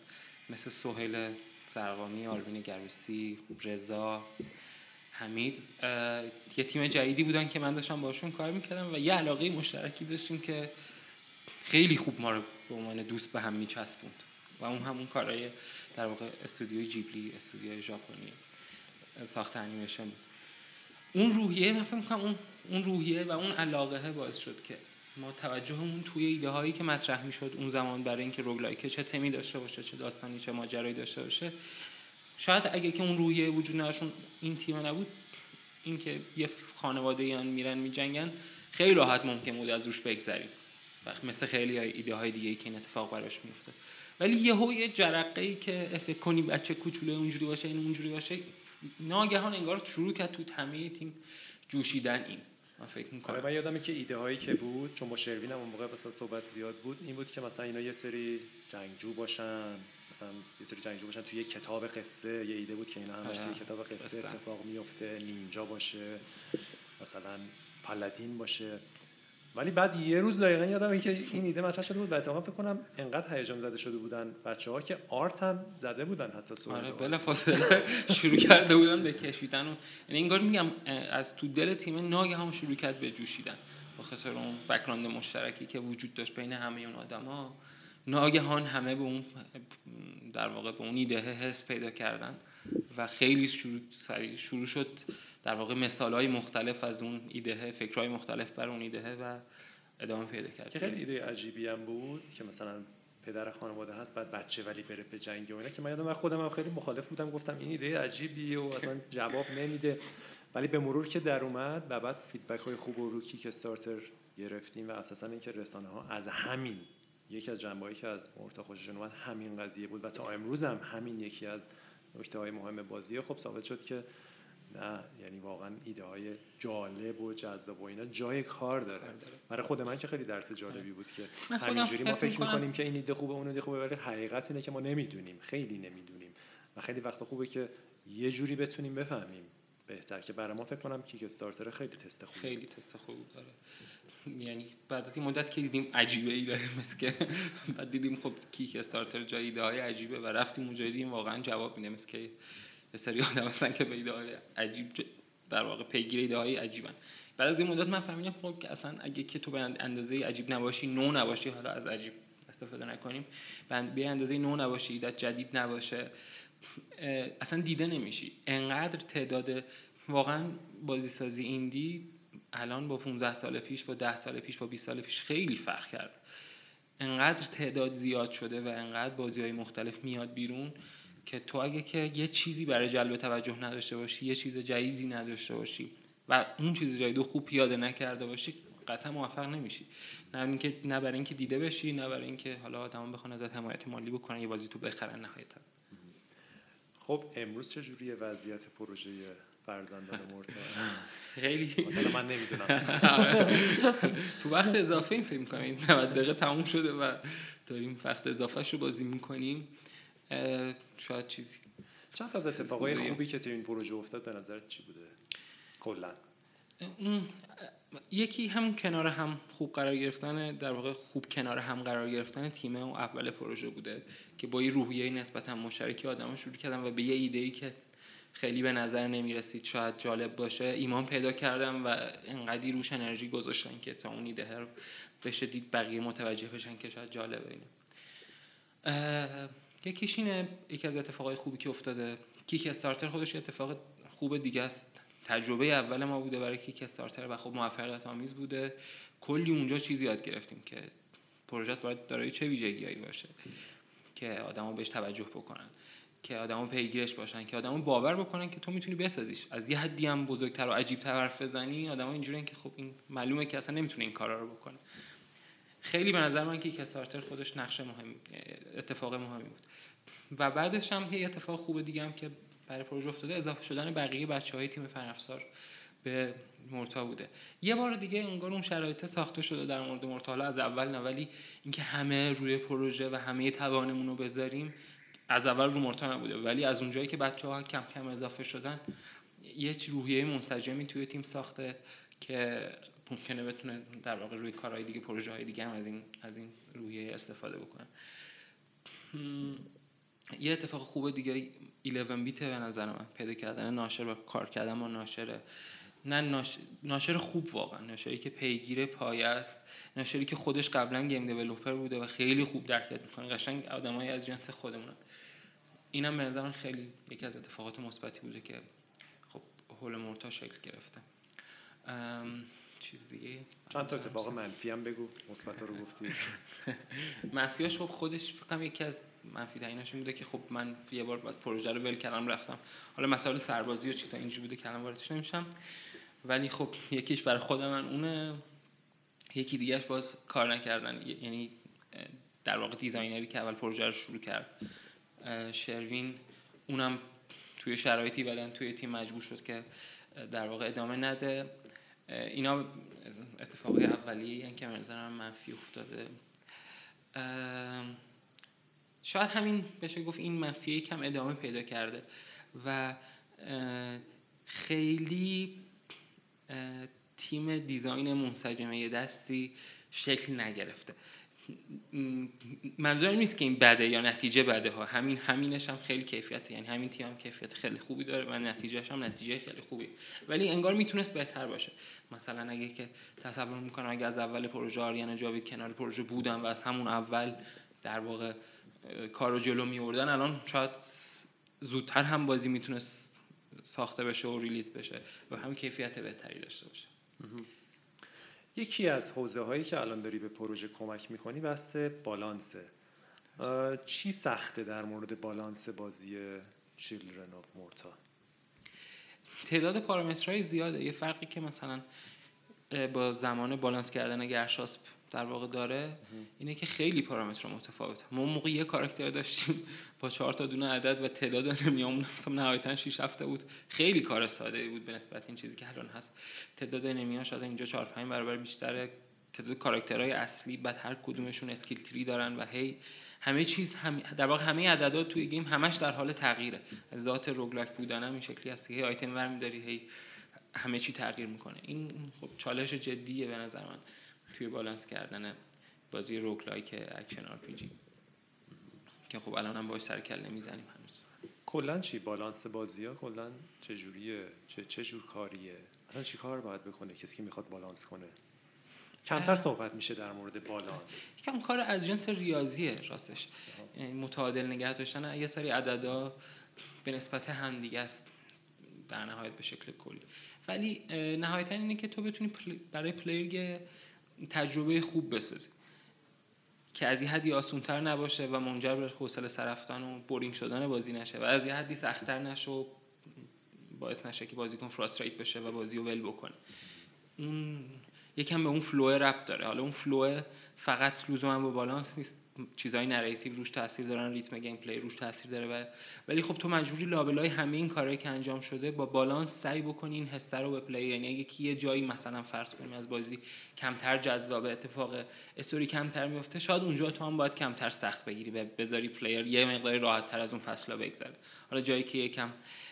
مثل سهیل زرقامی آلوین گروسی رضا حمید یه تیم جدیدی بودن که من داشتم باشون کار می‌کردم و یه علاقه مشترکی داشتیم که خیلی خوب ما رو به عنوان دوست به هم میچسبوند و اون همون کارهای در واقع استودیوی جیبلی استودیوی ژاپنی ساخت انیمیشن. اون روحیه من فکر اون اون روحیه و اون علاقه باعث شد که ما توجهمون توی ایده هایی که مطرح می‌شد اون زمان برای اینکه روگلایک چه تمی داشته باشه چه داستانی چه ماجرایی داشته باشه. شاید اگه که اون روحیه وجود نداشت این تیم نبود اینکه یه خانواده ایان میرن میجنگن خیلی راحت ممکن بود از روش بگذریم. مثل خیلی های ایده های دیگه ای که این اتفاق براش میفته ولی یهو یه جرقه ای که فکر کنی بچه کوچولو اونجوری باشه این اونجوری باشه ناگهان انگار شروع کرد تو همه تیم جوشیدن این. من فکر می‌کنم. آره من یادمه که ایده هایی که بود چون با شروین اون موقع مثلا صحبت زیاد بود این بود که مثلا اینا یه سری جنگجو باشن مثلا یه سری جنگجو باشن توی یه کتاب قصه یه ایده بود که اینا همش توی کتاب قصه اتفاق میفته نینجا باشه مثلا پالادین باشه. ولی بعد یه روز دقیقا یادم که این ایده مطرح شده بود و اتفاقا فکر کنم انقدر هیجان زده شده بودن بچه ها که آرت هم زده بودن حتی سوال آره بلا فاصله شروع کرده بودن به کشیدن و یعنی انگار میگم از تو دل تیم ناگه هم شروع کرد به جوشیدن. به خاطر اون بکراند مشترکی که وجود داشت بین همه اون آدما ناگهان همه به اون در واقع به اون ایده حس پیدا کردن و خیلی شروع, شروع شد در واقع مثال های مختلف از اون ایده فکرهای مختلف بر اون ایده و ادامه پیدا کرد. خیلی ایده عجیبی هم بود که مثلا پدر خانواده هست بعد بچه ولی بره به جنگ و اینا که من یادم خودم هم خیلی مخالف بودم گفتم این ایده عجیبیه و اصلا جواب نمیده. ولی به مرور که در اومد و بعد فیدبک های خوب و رو که استارتر گرفتیم و اساسا اینکه رسانه ها از همین یکی از جنبه‌ای که از مرتا خوششون اومد همین قضیه بود و تا امروز هم همین یکی از نکته های مهم بازیه خب ثابت شد که نه یعنی واقعا ایده های جالب و جذاب و اینا جای کار داره. برای خود من که خیلی درس جالبی بود که همینجوری ما فکر می‌کنیم که این ایده خوبه اون ایده خوبه ولی حقیقت اینه که ما نمی‌دونیم خیلی نمی‌دونیم. و خیلی وقت خوبه که یه جوری بتونیم بفهمیم بهتر که برای ما فکر کنم کیک استارتر خیلی تست خوبی خیلی تست خوبی داره. یعنی بعد از این مدت که دیدیم عجیبه ایده مثل که بعد دیدیم خب کیک استارتر جای ایده های عجیبه و رفتیم اونجا دیدیم واقعا جواب میده مثل که یه سری آدم هستن که به ایده های عجیب در واقع پیگیر ایده های عجیبن. بعد از این مدت من فهمیدم خب که اصلا اگه که تو به اندازه عجیب نباشی نو نباشی حالا از عجیب استفاده نکنیم. به اندازه نو نباشی ایده جدید نباشه اصلا دیده نمیشی. انقدر تعداد واقعا بازی سازی ایندی الان با 15 سال پیش با 10 سال پیش با 20 سال پیش خیلی فرق کرد. انقدر تعداد زیاد شده و انقدر بازی های مختلف میاد بیرون. که تو اگه که یه چیزی برای جلب توجه نداشته باشی یه چیز جدیدی نداشته باشی و اون چیز جدید خوب پیاده نکرده باشی قطعا موفق نمیشی. نه اینکه نه برای اینکه دیده بشی نه برای اینکه حالا آدما بخوان ازت حمایت مالی بکنن یه بازی تو بخرن نهایتا. خب امروز چه جوریه وضعیت پروژه فرزندان مرتا خیلی مثلا من نمی‌دونم. تو وقت اضافه این فکر کنم این 90 دقیقه تموم شده و داریم وقت اضافه رو بازی می‌کنیم. شاید چیزی. چند از اتفاقای خوبی که تو این پروژه افتاد به نظرت چی بوده؟ کلا. یکی هم کنار هم خوب قرار گرفتن در واقع خوب کنار هم قرار گرفتن تیم و اول پروژه بوده که با یه روحیه نسبتا مشترکی آدما شروع کردن و به یه ایده ای که خیلی به نظر نمی رسید شاید جالب باشه ایمان پیدا کردم و انقدی روش انرژی گذاشتن که تا اون ایده رو بشه دید بقیه متوجه بشن که شاید جالبه اینه. یکیش اینه یکی از اتفاقای خوبی که افتاده کیک استارتر خودش اتفاق خوب دیگه است. تجربه اول ما بوده برای کیک استارتر و خب موفقیت آمیز بوده. کلی اونجا چیزی یاد گرفتیم که پروژه باید دارای چه ویژگیهایی باشه که آدما بهش توجه بکنن که آدمو پیگیرش باشن که آدمو باور بکنن که تو می‌تونی بسازیش. از یه حدی هم بزرگتر و عجیبتر حرف بزنی آدما اینجوریه که خب این معلومه که اصلا نمی‌تونه این کارا رو بکنه. خیلی به نظر من که کسارتر خودش نقش مهم اتفاق مهمی بود. و بعدش هم یه اتفاق خوب دیگه هم که برای پروژه افتاده اضافه شدن بقیه بچه های تیم فنافسار به مرتا بوده. یه بار دیگه انگار اون شرایط ساخته شده در مورد مرتا. حالا از اول نه ولی اینکه همه روی پروژه و همه توانمون رو بذاریم از اول رو مرتا نبوده. ولی از اونجایی که بچه ها کم کم اضافه شدن یه روحیه منسجمی توی تیم ساخته که ممکنه بتونه در واقع روی کارهای دیگه پروژه های دیگه هم از این از این روحیه استفاده بکنه. یه اتفاق خوب دیگه 11 بیت به نظر من پیدا کردن ناشر و کار کردن با ناشره. نه ناشر خوب واقعا. ناشری که پیگیر پایه است. ناشری که خودش قبلا گیم دیولپر بوده و خیلی خوب درکت می‌کنه. قشنگ آدمایی از جنس خودمون اینم به نظر خیلی یکی از اتفاقات مثبتی بوده که خب حول Morta شکل گرفته. چیز دیگه. چند تا اتفاق منفی هم بگو. مثبت رو گفتی. منفیاش خب خودش فکر یکی از منفی تریناش بوده که خب من یه بار بعد پروژه رو ول کردم رفتم. حالا مسائل سربازی و چیتا اینجوری بوده که الان واردش نمیشم. ولی خب یکیش برای خود من اونه. یکی دیگهش باز کار نکردن. یعنی در واقع designer ی که اول پروژه رو شروع کرد. شروین اونم توی شرایطی بدن توی تیم مجبور شد که در واقع ادامه نده. اینا اتفاقی اولیه این که نظرم منفی افتاده. شاید همین بشه گفت این منفیه کم ادامه پیدا کرده و خیلی تیم دیزاین منسجمه دستی شکل نگرفته. منظورم نیست که این بده یا نتیجه بده ها. همین همینش هم خیلی کیفیته. یعنی همین تیم هم کیفیت خیلی خوبی داره و نتیجهش هم نتیجه خیلی خوبی. ولی انگار می‌تونست بهتر باشه. مثلا اگه که تصور می‌کنم اگه از اول پروژه آریانا جاوید کنار پروژه بودن و از همون اول در واقع کارو جلو میوردن الان شاید زودتر هم بازی می‌تونست ساخته بشه و ریلیز بشه و هم کیفیت بهتری داشته باشه. یکی از حوزه هایی که الان داری به پروژه کمک می‌کنی بحث بالانسه چی سخته در مورد بالانس بازی چیلدرن آف مورتا تعداد پارامترهای زیاده. یه فرقی که مثلا با زمان بالانس کردن گرشاسپ در واقع داره اینه که خیلی پارامتر متفاوته. ما موقع یه کاراکتر داشتیم با چهار تا دونه عدد و تعداد نمیامون مثلا نهایتا 6 هفته بود. خیلی کار ساده بود به نسبت این چیزی که الان هست. تعداد enemy ها شاید اینجا 4 5 برابر بیشتره. تعداد کاراکترهای اصلی بعد هر کدومشون skill tree دارن و هی همه چیز هم در واقع همه عددات توی game همش در حال تغییره. از ذات roguelike بودن هم این شکلی هست که هی آیتم برمی‌داری هی همه چی تغییر می‌کنه. این خب چالش جدیه به نظر من. توی بالانس کردن بازی roguelike action RPG. که خب الان هم باش سر کله می‌زنیم هنوز. کلا چی؟ بالانس بازی ها کلا چه جوریه؟ چه چه جور کاریه؟ اصلا چی کار باید بکنه کسی که می‌خواد بالانس کنه؟ کمتر صحبت میشه در مورد بالانس. کم کار از جنس ریاضیه راستش. یعنی متعادل نگه داشتن. یه سری عددا به نسبت هم دیگه است در نهایت به شکل کلی. ولی نهایتا اینه که تو بتونی برای پلیر تجربه خوب بسازی که از یه حدی آسونتر نباشه و منجر به حوصله سر رفتن و boring شدن بازی نشه و از یه حدی سختتر نشه و باعث نشه که بازیکن frustrate بشه و بازی رو ول بکنه. اون یکم به اون flow ربط داره. حالا اون flow فقط لزوما با بالانس نیست. چیزای narrative روش تاثیر دارن ریتم gameplay روش تاثیر داره و ولی خب تو مجبوری لابلای همه این کارهایی که انجام شده با بالانس سعی بکنی این حسه رو به player یعنی اگه کی یه جایی مثلا فرض کنیم از بازی کمتر جذاب اتفاق استوری کمتر میفته شاید اونجا تو هم باید کمتر سخت بگیری و بذاری player یه مقداری راحت تر از اون فصلا بگذره. حالا جایی که یکم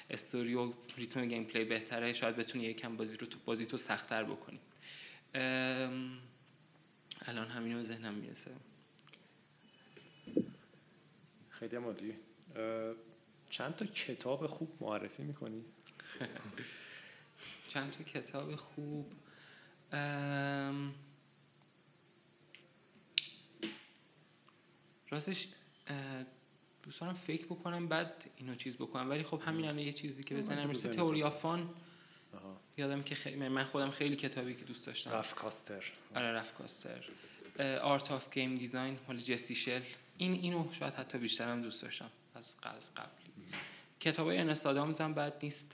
استوری و ریتم gameplay بهتره شاید بتونی یکم بازی رو تو بازی تو سختتر بکنی. الان همینو ذهنم می‌رسه. خیلی عالی چند تا کتاب خوب معرفی می‌کنی؟ چند تا کتاب خوب. راستش دوستانم فکر بکنم بعد اینو چیز بکنم. ولی خب همین الان یه چیزی که بزنم مثل Theory of Fun یادم که خیلی من خودم خیلی کتابی که دوست داشتم. Raph Koster. آره Raph Koster. Art of Game Design مال Jesse Schell. این اینو شاید حتی بیشترم دوست داشتم از قبل کتاب های هم بد نیست.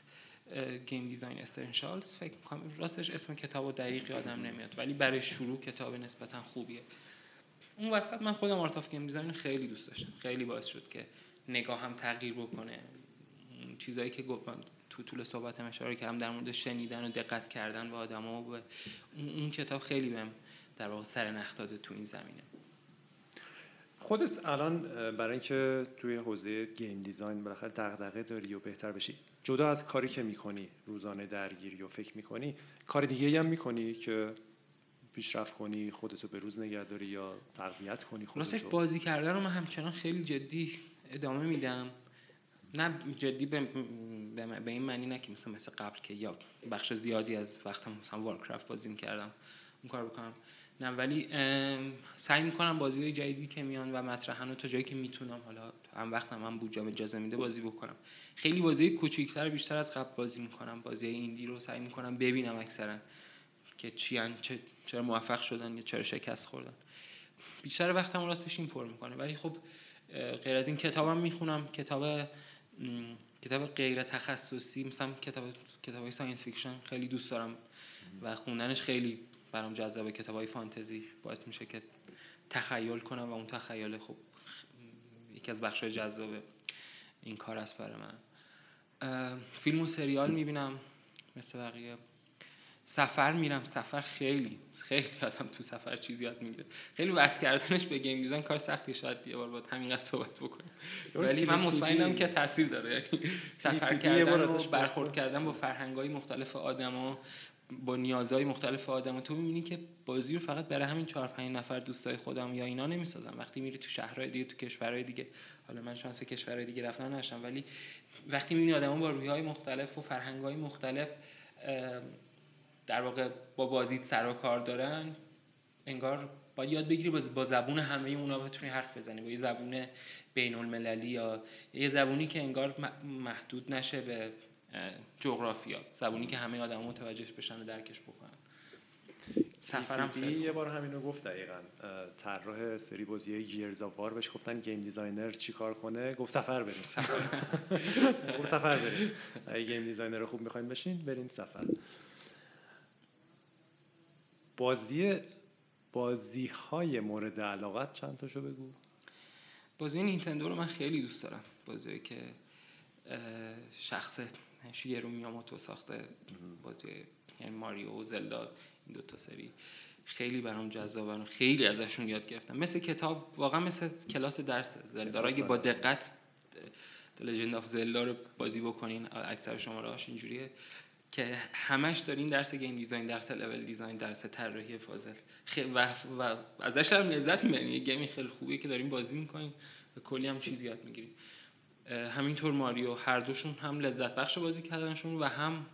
Game Design Essentials فکر می‌کنم راستش اسم کتاب دقیق یادم نمیاد. ولی برای شروع کتاب نسبتا خوبیه. اون وسط من خودم Art Game Design خیلی دوست داشتم. خیلی باعث شد که نگاهم تغییر بکنه. چیزایی که گفتم تو طول صحبتم اشاره کردم در مورد شنیدن و دقت کردن به آدما و اون کتاب خیلی بهم در واقع سر نخ تو این زمینه. خودت الان برای اینکه توی حوزه گیم دیزاین بالاخره دغدغه داری و بهتر بشی جدا از کاری که می‌کنی روزانه درگیری و فکر می‌کنی کار دیگه هم می‌کنی که پیشرفت کنی خودتو به روز نگه داری یا تقویت کنی خودتو؟ بازی کردن رو من همچنان خیلی جدی ادامه میدم. نه جدی به, به این معنی نه که مثلا مثل قبل که یا بخش زیادی از وقتم مثلا وارکرافت بازی می‌کردم اون کار بکنم. نه ولی سعی می‌کنم بازی های جدیدی که میان و مطرحن تا جایی که می‌تونم حالا هم وقتم هم بودجام اجازه میده بازی بکنم. خیلی بازی کوچیکتر بیشتر از قبل بازی می‌کنم. بازی ایندی رو سعی می‌کنم ببینم اکثرا که چی چه چرا موفق شدن یا چرا شکست خوردن. بیشتر وقتم راستش این پر می‌کنه. ولی خب غیر از این کتابم می‌خونم. کتاب کتاب غیر تخصصی مثلا کتاب کتاب science fiction خیلی دوست دارم و خوندنش خیلی برام جذابه. کتاب های فانتزی باعث میشه که تخیل کنم و اون تخیل خب یکی از بخش جذاب این کار است برای من. فیلم و سریال می‌بینم. مثل بقیه. سفر میرم. سفر خیلی خیلی آدم تو سفر چیزی یاد می‌گیره. خیلی وصل کردنش به game design کار سختی. شاید یه بار باید همینقدر صحبت بکنیم. ولی من مطمئنم که تاثیر داره. یعنی سفر کردن و برخورد کردن با فرهنگ‌های مختلف آدما با نیازهای مختلف آدم و تو می‌بینی که بازی رو فقط برای همین چهار پنج نفر دوستای خودم یا اینا نمی‌سازم. وقتی میری تو شهرهای دیگه تو کشورهای دیگه حالا من شانس کشورهای دیگه رفتن نشم ولی وقتی می‌بینی آدما با رویهای مختلف و فرهنگهای مختلف در واقع با بازیت سر و کار دارن انگار باید یاد بگیری با زبون همه اونا بتونی حرف بزنی. با یه زبون بین المللی یا یه زبونی که انگار محدود نشه به جغرافیا. زبونی که همه آدم متوجهش بشن و درکش بکنن. سفرم یه بار همینو گفت دقیقا. طراح سری بازی Gears of War بهش گفتن game designer چیکار کنه؟ گفت سفر بریم. گفت سفر بریم. game designer خوب می‌خوایم بشین برین سفر. بازی بازی های مورد علاقت چند تاشو بگو؟ بازی نینتندو رو من خیلی دوست دارم. بازی که شخص شیرو میاموتو ساخته. بازی یعنی ماریو و زلدا این دو تا سری. خیلی برام جذابن و خیلی ازشون یاد گرفتم. مثل کتاب واقعا مثل کلاس درس. زلدا اگه با دقت لژند آف زلدا رو بازی بکنین اکثر شما اینجوریه. که همش دارین درس game design درس level design درس طراحی پازل و, و ازش هم لذت می‌برین. یه game ی خیلی خوبیه که دارین بازی می‌کنین و کلی هم چیز یاد می‌گیرین. همینطور Mario هر دوشون هم لذت بخش بازی کردنشون و هم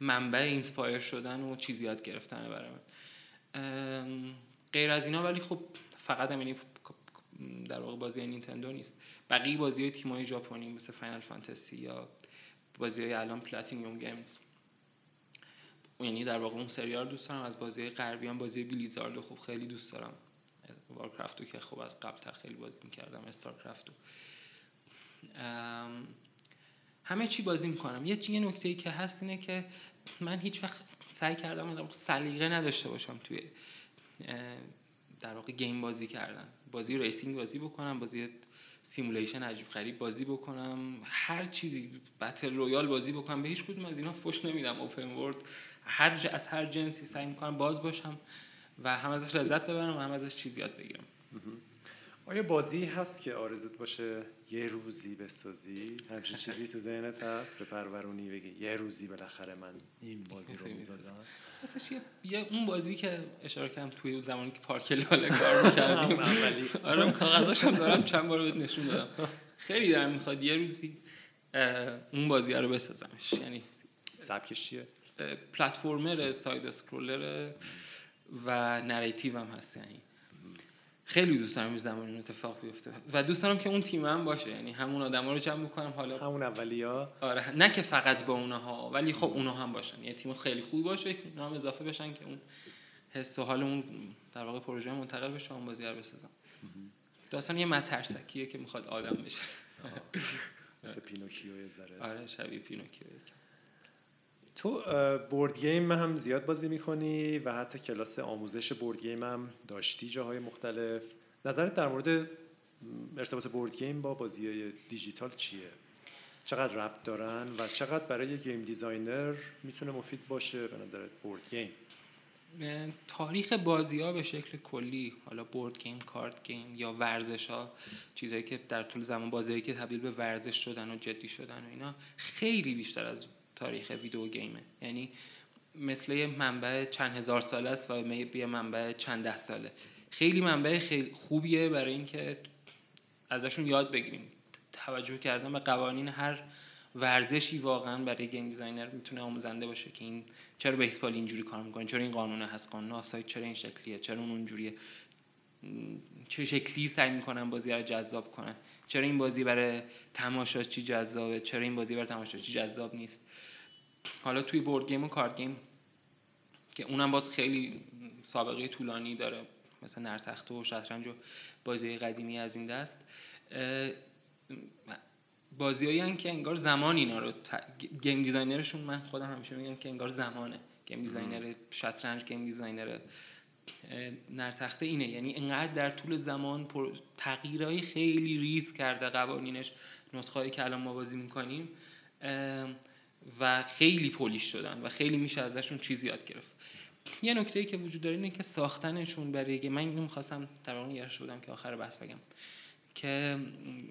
منبع inspire شدن و چیز یاد گرفتن برای من. غیر از اینا ولی خب فقط هم یعنی در واقع بازی نینتندو نیست. بقیه بازی های تیم های ژاپنی مثل Final Fantasy یا بازی های الان Platinum Games. یعنی در واقع اون سریال دوست دارم. از بازی غربی هم بازی Blizzard خوب خیلی دوست دارم. Warcraft و که خب از قبل تر خیلی بازی می‌کردم StarCraft و همه چی بازی می‌کنم. یه یه نکته ای که هست اینه که من هیچ وقت سعی کردم سلیقه نداشته باشم توی در واقع game بازی کردن. بازی racing بازی بکنم بازی simulation عجیب غریب بازی بکنم هر چیزی battle royale بازی بکنم. به هیچ کدوم از اینا فش نمیدم. open world هر از هر جنسی سعی می‌کنم باز باشم و هم ازش لذت ببرم و هم ازش چیز یاد بگیرم. آیا بازی هست که آرزوت باشه یه روزی بسازی. همچین چیزی تو ذهنت هست؟ به پرورونی بگی. یه روزی بالاخره من این بازی رو می‌زدم یه اون بازی که اشاره کردم توی زمانی که پارک لاله کار می‌کردیم. آره کاغذاش هم دارم چند بار بهت نشون دادم. خیلی دلم می‌خواد یه روزی اون بازی رو بسازمش. یعنی سبکش چیه؟ platformer side scroller و narrative هم هست یعنی خیلی دوست دارم این زمان اتفاق بیفته. و دوست دارم که اون تیم هم باشه. یعنی همون آدما رو جمع بکنم. حالا همون اولیا آره نه که فقط با اونها ولی خب اونها هم باشن. یه تیم خیلی خوب باشه اونا هم اضافه بشن که اون حس و حال اون در واقع پروژه منتقل بشه اون بازی رو بسازم داستان یه مترسکیه که می‌خواد آدم بشه. مثل پینوکیو یه ذره. آره شبیه پینوکیو تو board game هم زیاد بازی می‌کنی و حتی کلاس آموزش board game هم داشتی جاهای مختلف. نظرت در مورد ارتباط board game با بازی دیجیتال چیه؟ چقدر ربط دارن و چقدر برای game designer می‌تونه مفید باشه به نظرت بورد گیم تاریخ بازی ها به شکل کلی حالا board game card game یا ورزش ها چیزهایی که در طول زمان بازیهایی که تبدیل به ورزش شدن و جدی شدن و اینا خیلی بیشتر از تاریخ video game ه. یعنی مثل یه منبع چند هزار ساله است و یه منبع چند ده ساله. خیلی منبع خیلی خوبیه برای اینکه ازشون یاد بگیریم. توجه کردن به قوانین هر ورزشی واقعا برای game designer می‌تونه آموزنده باشه که این چرا بیسبال اینجوری کار می‌کنه چرا این قانونه هست قانون آفساید چرا این شکلیه چرا اون اونجوریه. چه شکلی سعی می‌کنن بازی رو جذاب کنن؟ چرا این بازی برای تماشاچی جذابه؟ چرا این بازی برای تماشاچی جذاب نیست؟ حالا توی board game و card game که اونم باز خیلی سابقه طولانی داره. مثلا نردتخته و شطرنج و بازی قدیمی از این دست. بازیایی که انگار زمان اینا رو game designer شون من خودم همیشه میگم که انگار زمانه. game designer شطرنج game designer نردتخته اینه. یعنی انقدر در طول زمان تغییرهای خیلی ریز کرده قوانینش نسخه که الان ما بازی می‌کنیم. و خیلی polish شدن و خیلی میشه ازشون چیزی یاد گرفت. یه نکته ای که وجود داره اینه که ساختنشون برای من اینو می‌خواستم در واقع شدم که آخر بحث بگم. که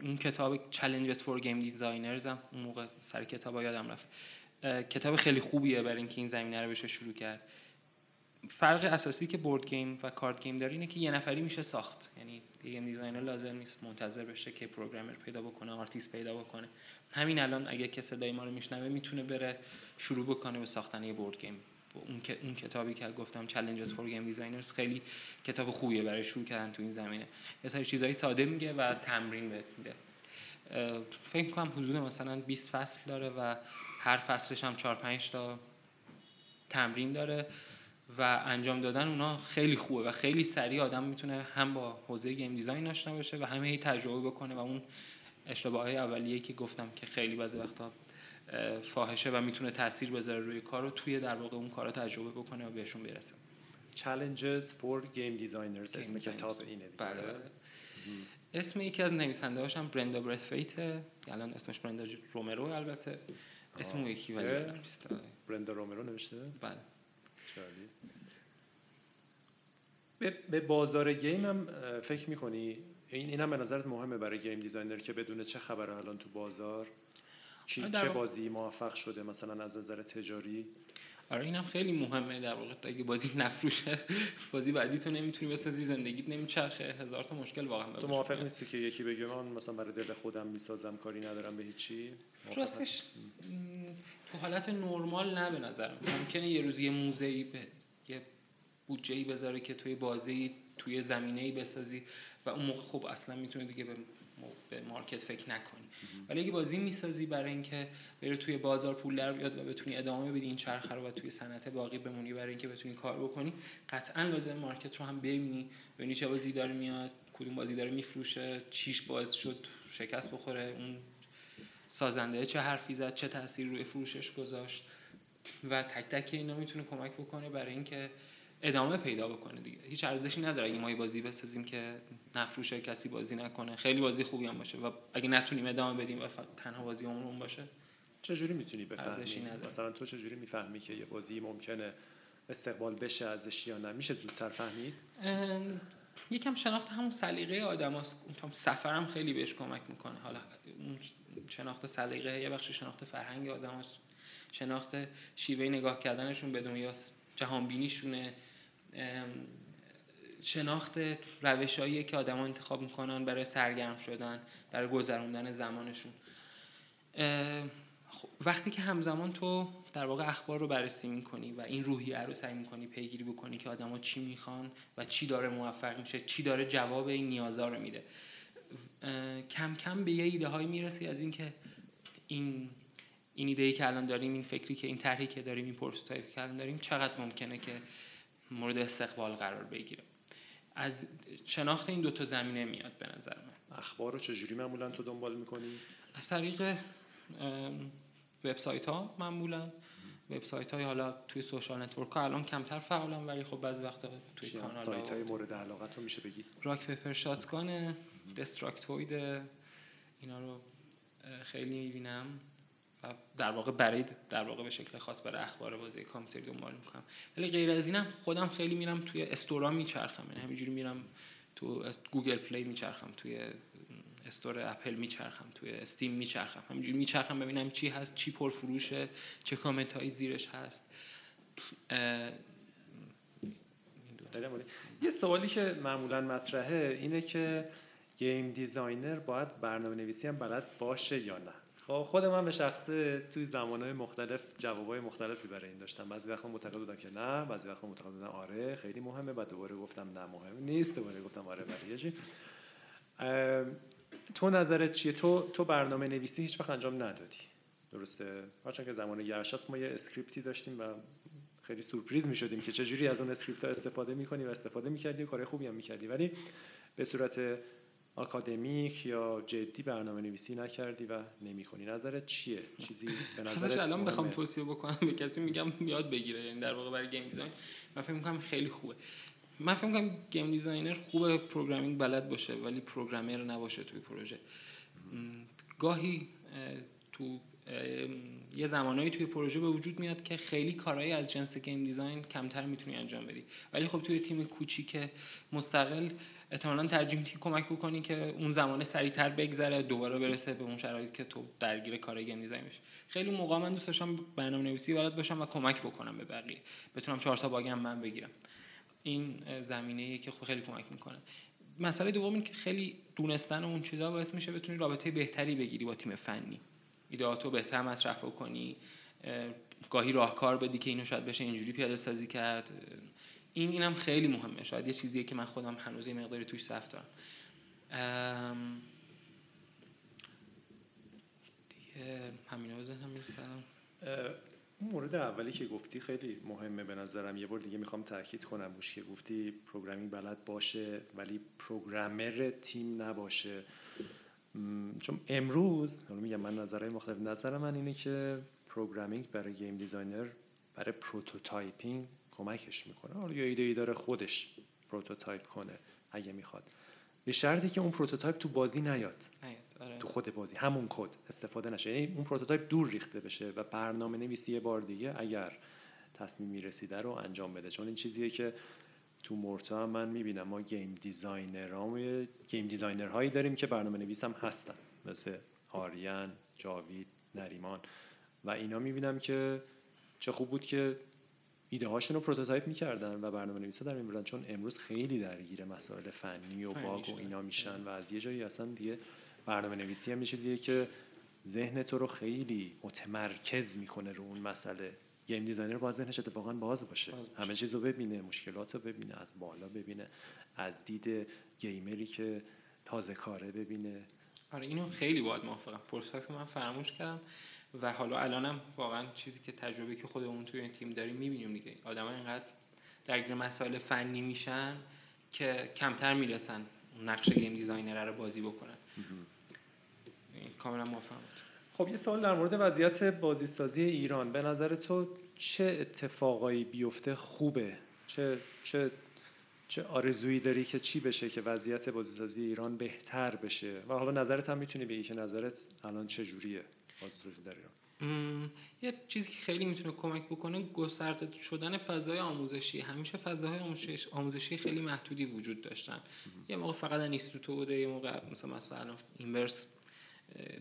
اون کتاب Challenges for Game Designers هم اون موقع سر کتاب یادم رفت. کتاب خیلی خوبیه برای اینکه این زمینه رو بشه شروع کرد. فرق اساسی که board game و card game داره اینه که یه نفری میشه ساخت. یعنی game designer لازم نیست منتظر بشه که programmer پیدا بکنه آرتیست پیدا بکنه. همین الان اگه که صدای ما رو میشنوه می‌تونه بره شروع بکنه به ساختن یه بورد گیم اون اون کتابی که گفتم Challenges for Game Designers خیلی کتاب خوبیه برای شروع کردن تو این زمینه. یه سری چیزایی ساده میگه و تمرین بهت میده. فکر کنم حدود مثلا 20 فصل داره و هر فصلش هم 4 5 تا تمرین داره. و انجام دادن اونا خیلی خوبه و خیلی سریع آدم می‌تونه هم با حوزه گیم دیزاین آشنا بشه و همه تجربه بکنه و اون اشتباه های اولیه که گفتم که خیلی بعضی وقتا فاحشه و می‌تونه تاثیر بذاره روی کار رو توی در واقع اون کارا تجربه بکنه و بهشون برسه. Challenges for Game Designers اسم کتاب اینه بله, بله. اسم یکی از نویسنده هاشم برندا برثفیت الان اسمش برندا رومرو البته. اسم اون یکی ولی برندا رومرو نوشته؟ بله. به بازار گیم هم فکر می‌کنی؟ این اینم به نظرت مهمه برای game designer که بدونه چه خبره الان تو بازار؟ چی چه بازی موفق شده مثلا از نظر تجاری؟ آره اینم خیلی مهمه در واقع اگه بازی نفروشه. بازی بعدی تو نمی‌تونی بسازی زندگیت نمیچرخه. هزار تا مشکل واقعا تو موافق نیستی که یکی بگه من مثلا برای دل خودم می‌سازم کاری ندارم به هیچی؟ راستش تو حالت نرمال نه به نظرم. ممکنه یه روز یه موزه ای بودجه ای بذاره که توی بازی توی زمینه ای بسازی و اون موقع خب اصلا می‌تونه دیگه به به مارکت فکر نکنی. ولی اگه بازی می‌سازی برای اینکه بره توی بازار پول در بیاد و بتونی ادامه بدی این چرخه رو و توی صنعت باقی بمونی برای اینکه بتونی کار بکنی قطعا لازم مارکت رو هم ببینی ببینی چه بازی داره میاد کدوم بازی داره میفروشه چیش باعث شد شکست بخوره اون سازنده چه حرفی زد چه تاثیر روی فروشش گذاشت و تک تک اینا می‌تونه کمک بکنه برای اینکه ادامه پیدا بکنه دیگه. هیچ ارزشی نداره اگه ما یه بازی بسازیم که نفروشه کسی بازی نکنه. خیلی بازی خوبی هم باشه و اگه نتونیم ادامه بدیم و تنها بازی اون باشه چجوری می‌تونی بفهمی؟ مثلا تو چجوری می‌فهمی که یه بازی ممکنه استقبال بشه ازش یا نه؟ میشه زودتر فهمید؟ یکم شناخت همون سلیقه آدم هست. سفرم خیلی بهش کمک می‌کنه. حالا شناخت سلیقه یه بخش شناخت فرهنگ آدم هست. شناخت شیوه نگاه کردنشون به دنیا جهانبینیشونه. شناخت روشهایی که آدما انتخاب می‌کنن برای سرگرم شدن برای گذروندن زمانشون. خب، وقتی که همزمان تو در واقع اخبار رو بررسی می‌کنی و این روحیه رو سعی می‌کنی پیگیری بکنی که آدما چی می‌خوان و چی داره موفق میشه چی داره جواب این نیازا رو میده. کم کم به یه ایده هایی می‌رسی از اینکه این این ایده ای که الان داریم این فکری که این طرحی که داریم این prototype ی که الان داریم چقدر ممکنه که مورد استقبال قرار بگیره. از شناخت این دوتا زمینه میاد به نظر من. اخبار رو چجوری معمولا تو دنبال می‌کنی؟ از طریق وبسایت ها معمولا. وبسایت های حالا توی social network ها الان کمتر فعالم ولی خب بعضی وقتا توی کانال سایت های مورد علاقت رو میشه بگی؟ Rock Paper Shotgun Destructoid اینا رو خیلی می‌بینم. در واقع برای در واقع به شکل خاص برای اخبار بازی کامپیوتری دنبال می‌کنم. ولی غیر از اینم خودم خیلی میرم توی store ا میچرخم. یعنی همینجوری میرم تو Google Play میچرخم توی store Apple میچرخم توی Steam میچرخم. همینجوری میچرخم ببینم چی هست چی پرفروشه چه کامنت هایی زیرش هست. یه سوالی که معمولا مطرحه اینه که game designer باید برنامه نویسی هم بلد باشه یا نه. خب خود من به شخصه توی زمانهای مختلف جوابای مختلفی برای این داشتم. بعضی وقتا معتقد بودم که نه بعضی وقتا معتقد بودم آره خیلی مهمه. بعد دوباره گفتم نه مهم نیست. دوباره گفتم آره برای تو نظرت چیه؟ تو تو برنامه نویسی هیچ وقت انجام ندادی. درسته؟ هرچند که زمان گرشاسپ ما یه script ی داشتیم و خیلی سورپریز می شدیم که چجوری از اون script استفاده می‌کنی و استفاده می‌کردی و کار خوبی هم می‌کردی. ولی به صورت آکادمیک یا جدی برنامه نویسی نکردی و نمی‌کنی نظرت چیه؟ چیزی به نظرت الان بخوام توصیه بکنم به کسی میگم یاد بگیره. یعنی در واقع برای game design من فکر می‌کنم خیلی خوبه. من فکر می‌کنم game designer خوبه programming بلد باشه ولی programmer نباشه توی پروژه. گاهی تو یه زمانایی توی پروژه به وجود میاد که خیلی کارهایی از جنس game design کمتر می‌تونی انجام بدی. ولی خب توی تیم کوچیک مستقل احتمالا ترجیح میدی کمک بکنی که اون زمان سریعتر بگذره دوباره برسه به اون شرایط که تو درگیر کار game design بشی خیلی موقع من دوست داشتم برنامه نویسی بلد باشم و کمک بکنم به بقیه. بتونم چهار تا bug م من بگیرم. این زمینه که خیلی کمک می‌کنه. مسئله دوم این که خیلی دونستن اون چیزا باعث میشه بتونی رابطه بهتری بگیری با تیم فنی. ایدئاتو بهتر مطرح بکنی گاهی راهکار بدی که اینو شاید بشه اینجوری پیاده سازی کرد. این اینم خیلی مهمه. شاید یه چیزیه که من خودم هنوز یه مقداری توش صف دارم. همینا بزنم اون مورد اولی که گفتی خیلی مهمه به نظرم. یه بار دیگه می‌خوام تاکید کنم روش که گفتی پروگرامینگ بلد باشه ولی پروگرامر تیم نباشه. چون امروز میگم من نظرهای مختلف نظر من اینه که programming برای game designer برای prototyping کمکش می‌کنه. حالا یا ایده ای داره خودش prototype کنه اگه می‌خواد. به شرطی که اون prototype تو بازی نیاد. آره. تو خود بازی همون کد استفاده نشه. یعنی اون prototype دور ریخته بشه و برنامه نویسی یه بار دیگه اگر تصمیم می‌رسیده رو انجام بده. چون این چیزیه که تو مورتا هم من می‌بینم ما game designer game designer هایی داریم که برنامه نویس هم هستن. مثل آریان جاوید نریمان. و اینا می‌بینم که چه خوب بود که ایده هاشون رو prototype می‌کردن و برنامه نویسا در میبردن چون امروز خیلی درگیر مسائل فنی و bug و اینا میشن و از یه جایی اصلا دیگه برنامه نویسی هم یه چیزیه که ذهن تو رو خیلی متمرکز می‌کنه رو اون مسئله. game designer باز ذهنش اتفاقا باز باشه. باز همه چیز رو ببینه مشکلات رو ببینه از بالا ببینه از دید gamer ی که تازه کاره ببینه. آره اینو خیلی باید موافقم. فرصت من فراموش کردم و حالا الانم واقعا چیزی که تجربه که خودمون توی این تیم داریم می‌بینیم دیگه. آدم اینقدر درگیر مسائل فنی میشن که کمتر می‌رسن نقش game designer رو بازی بکنن. کاملا موافقم. خب یه سوال در مورد وضعیت بازیسازی ایران. به نظر تو چه اتفاقایی بیفته خوبه؟ چه چه چه آرزویی داری که چی بشه که وضعیت بازیسازی ایران بهتر بشه؟ و حالا نظرت هم می‌تونی بگی که نظرت الان چه جوریه بازیسازی در ایران؟ یه چیزی که خیلی می‌تونه کمک بکنه گسترده شدن فضای آموزشی. همیشه فضاهای آموزشی خیلی محدودی وجود داشتن. یه موقع فقط اینستیتوت بوده یه موقع مثلا مثلا اینورس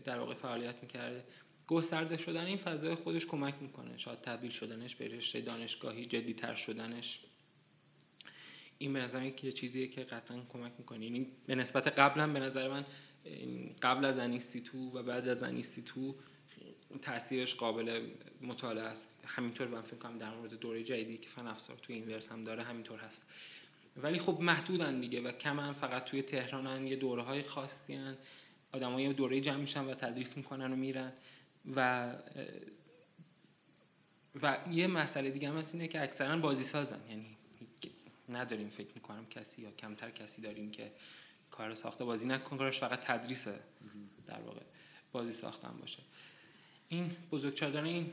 در واقع فعالیت می‌کرده. گسترده شدن این فضای خودش کمک می‌کنه. شاید تبدیل شدنش به رشته دانشگاهی جدیتر شدنش. این به نظر یه چیزیه که قطعا کمک می‌کنه. یعنی به نسبت قبلا به نظر من قبل از انیستیتو و بعد از انیستیتو تاثیرش قابل مطالعه است. همینطور من فکر کنم در مورد دوره جدیدی که فن افزار توی این ورس هم داره همینطور هست. ولی خب محدودن دیگه و کم هم فقط توی تهرانن یه دوره های خاصی هن. آدم یه دوره جمع میشن و تدریس می‌کنن و میرن و و یه مسئله دیگه هم هست اینه که اکثرا بازی سازن یعنی نداریم فکر می‌کنم کسی یا کمتر کسی داریم که کار ساخته بازی نکن کارش فقط تدریسه. در واقع بازی ساختن باشه. این بزرگ چادر این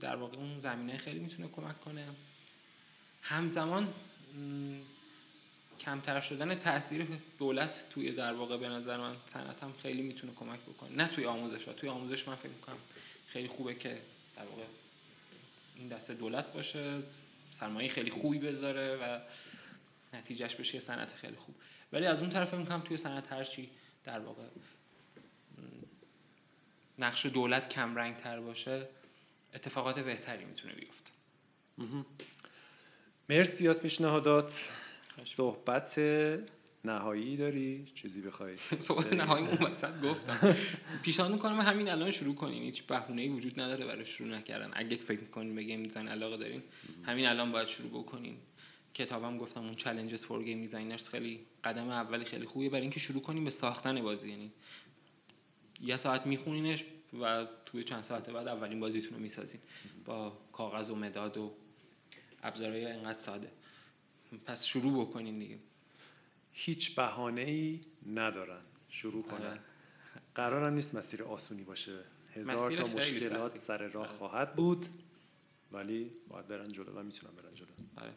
در واقع اون زمینه خیلی می‌تونه کمک کنه. همزمان کمتر شدن تاثیر دولت توی در واقع به نظر من صنعت هم خیلی می‌تونه کمک بکنه. نه توی آموزش ها توی آموزش من فکر می‌کنم خیلی خوبه که در واقع این دست دولت باشه سرمایه خیلی خوبی بذاره و نتیجهش بشه صنعت خیلی خوب. ولی از اون طرف می‌کنم توی صنعت هرچی در واقع نقش دولت کم رنگ تر باشه اتفاقات بهتری می‌تونه بیفته. مرسی از پیشنهادات. صحبت نهایی داری؟ چیزی بخوای؟ صحبت نهایی اون وسط گفتم. پیشنهاد می‌کنم همین الان شروع کنین هیچ بهونه‌ای وجود نداره برای شروع نکردن. اگه فکر می‌کنین به game design علاقه دارین همین الان باید شروع بکنین کتابم گفتم اون Challenges for Game Designers خیلی قدم اولی خیلی خوبه برای اینکه شروع کنیم به ساختن بازی. یعنی یه ساعت میخونینش و توی چند ساعت بعد اولین بازیتون رو می‌سازین. با کاغذ و مداد و ابزارهای اینقدر ساده. پس شروع بکنین دیگه. هیچ بهانه ای ندارن. شروع کنن. آره. قرارم نیست مسیر آسونی باشه. هزار تا مشکلات سر راه آره. خواهد بود ولی باید برن جلو و می‌تونن برن جلو. آره.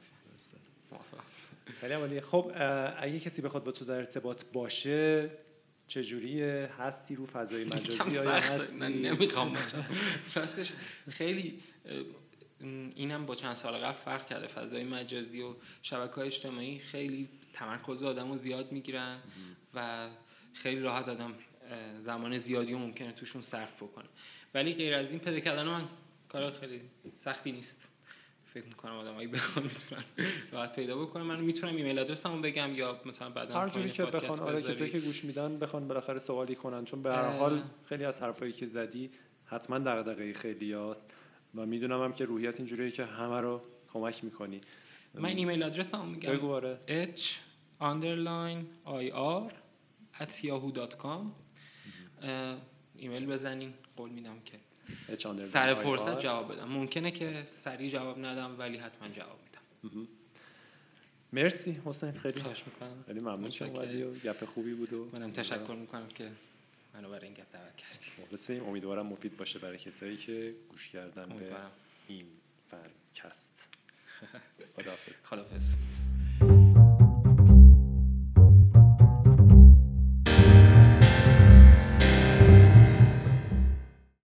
خیلی عمالی خب اگه کسی بخواد با تو در ارتباط باشه چجوریه؟ هستی رو فضای مجازی یا هستی؟ نمی‌خوام راستش خیلی اینم با چند سال قبل فرق کرده. فضای مجازی و شبکه های اجتماعی خیلی تمرکز آدم رو زیاد می‌گیرن و خیلی راحت آدم زمان زیادی ممکنه توشون صرف بکنه. ولی غیر از این پیدا کردن من کار خیلی سختی نیست. فکر می‌کنم آدمایی بخوام می‌تونن راحت پیدا بکنم من می‌تونم ایمیل آدرسمو بگم یا مثلا بعدا هر جوری که بخوان آره کسایی که گوش میدن بخوان بالاخره سوالی کنن. چون به هر حال خیلی از حرفایی که زدی حتما دغدغه خیلی هست و می‌دونم هم که روحیت اینجوریه که همه رو کمک می‌کنی. من ایمیل آدرسمو میگم. بگو آره. H underline ir at yahoo.com ایمیل بزنین. قول میدم که سر فرصت جواب بدم. ممکنه که سریع جواب ندم ولی حتما جواب میدم. مرسی حسین خیلی خوش می‌کنم. خیلی ممنون شما و گپ خوبی بود و منم تشکر می‌کنم که منو برای این گپ دعوت کردی مخلصیم. امیدوارم مفید باشه برای کسایی که گوش کردن به این فرکست خداحافظ. خداحافظ.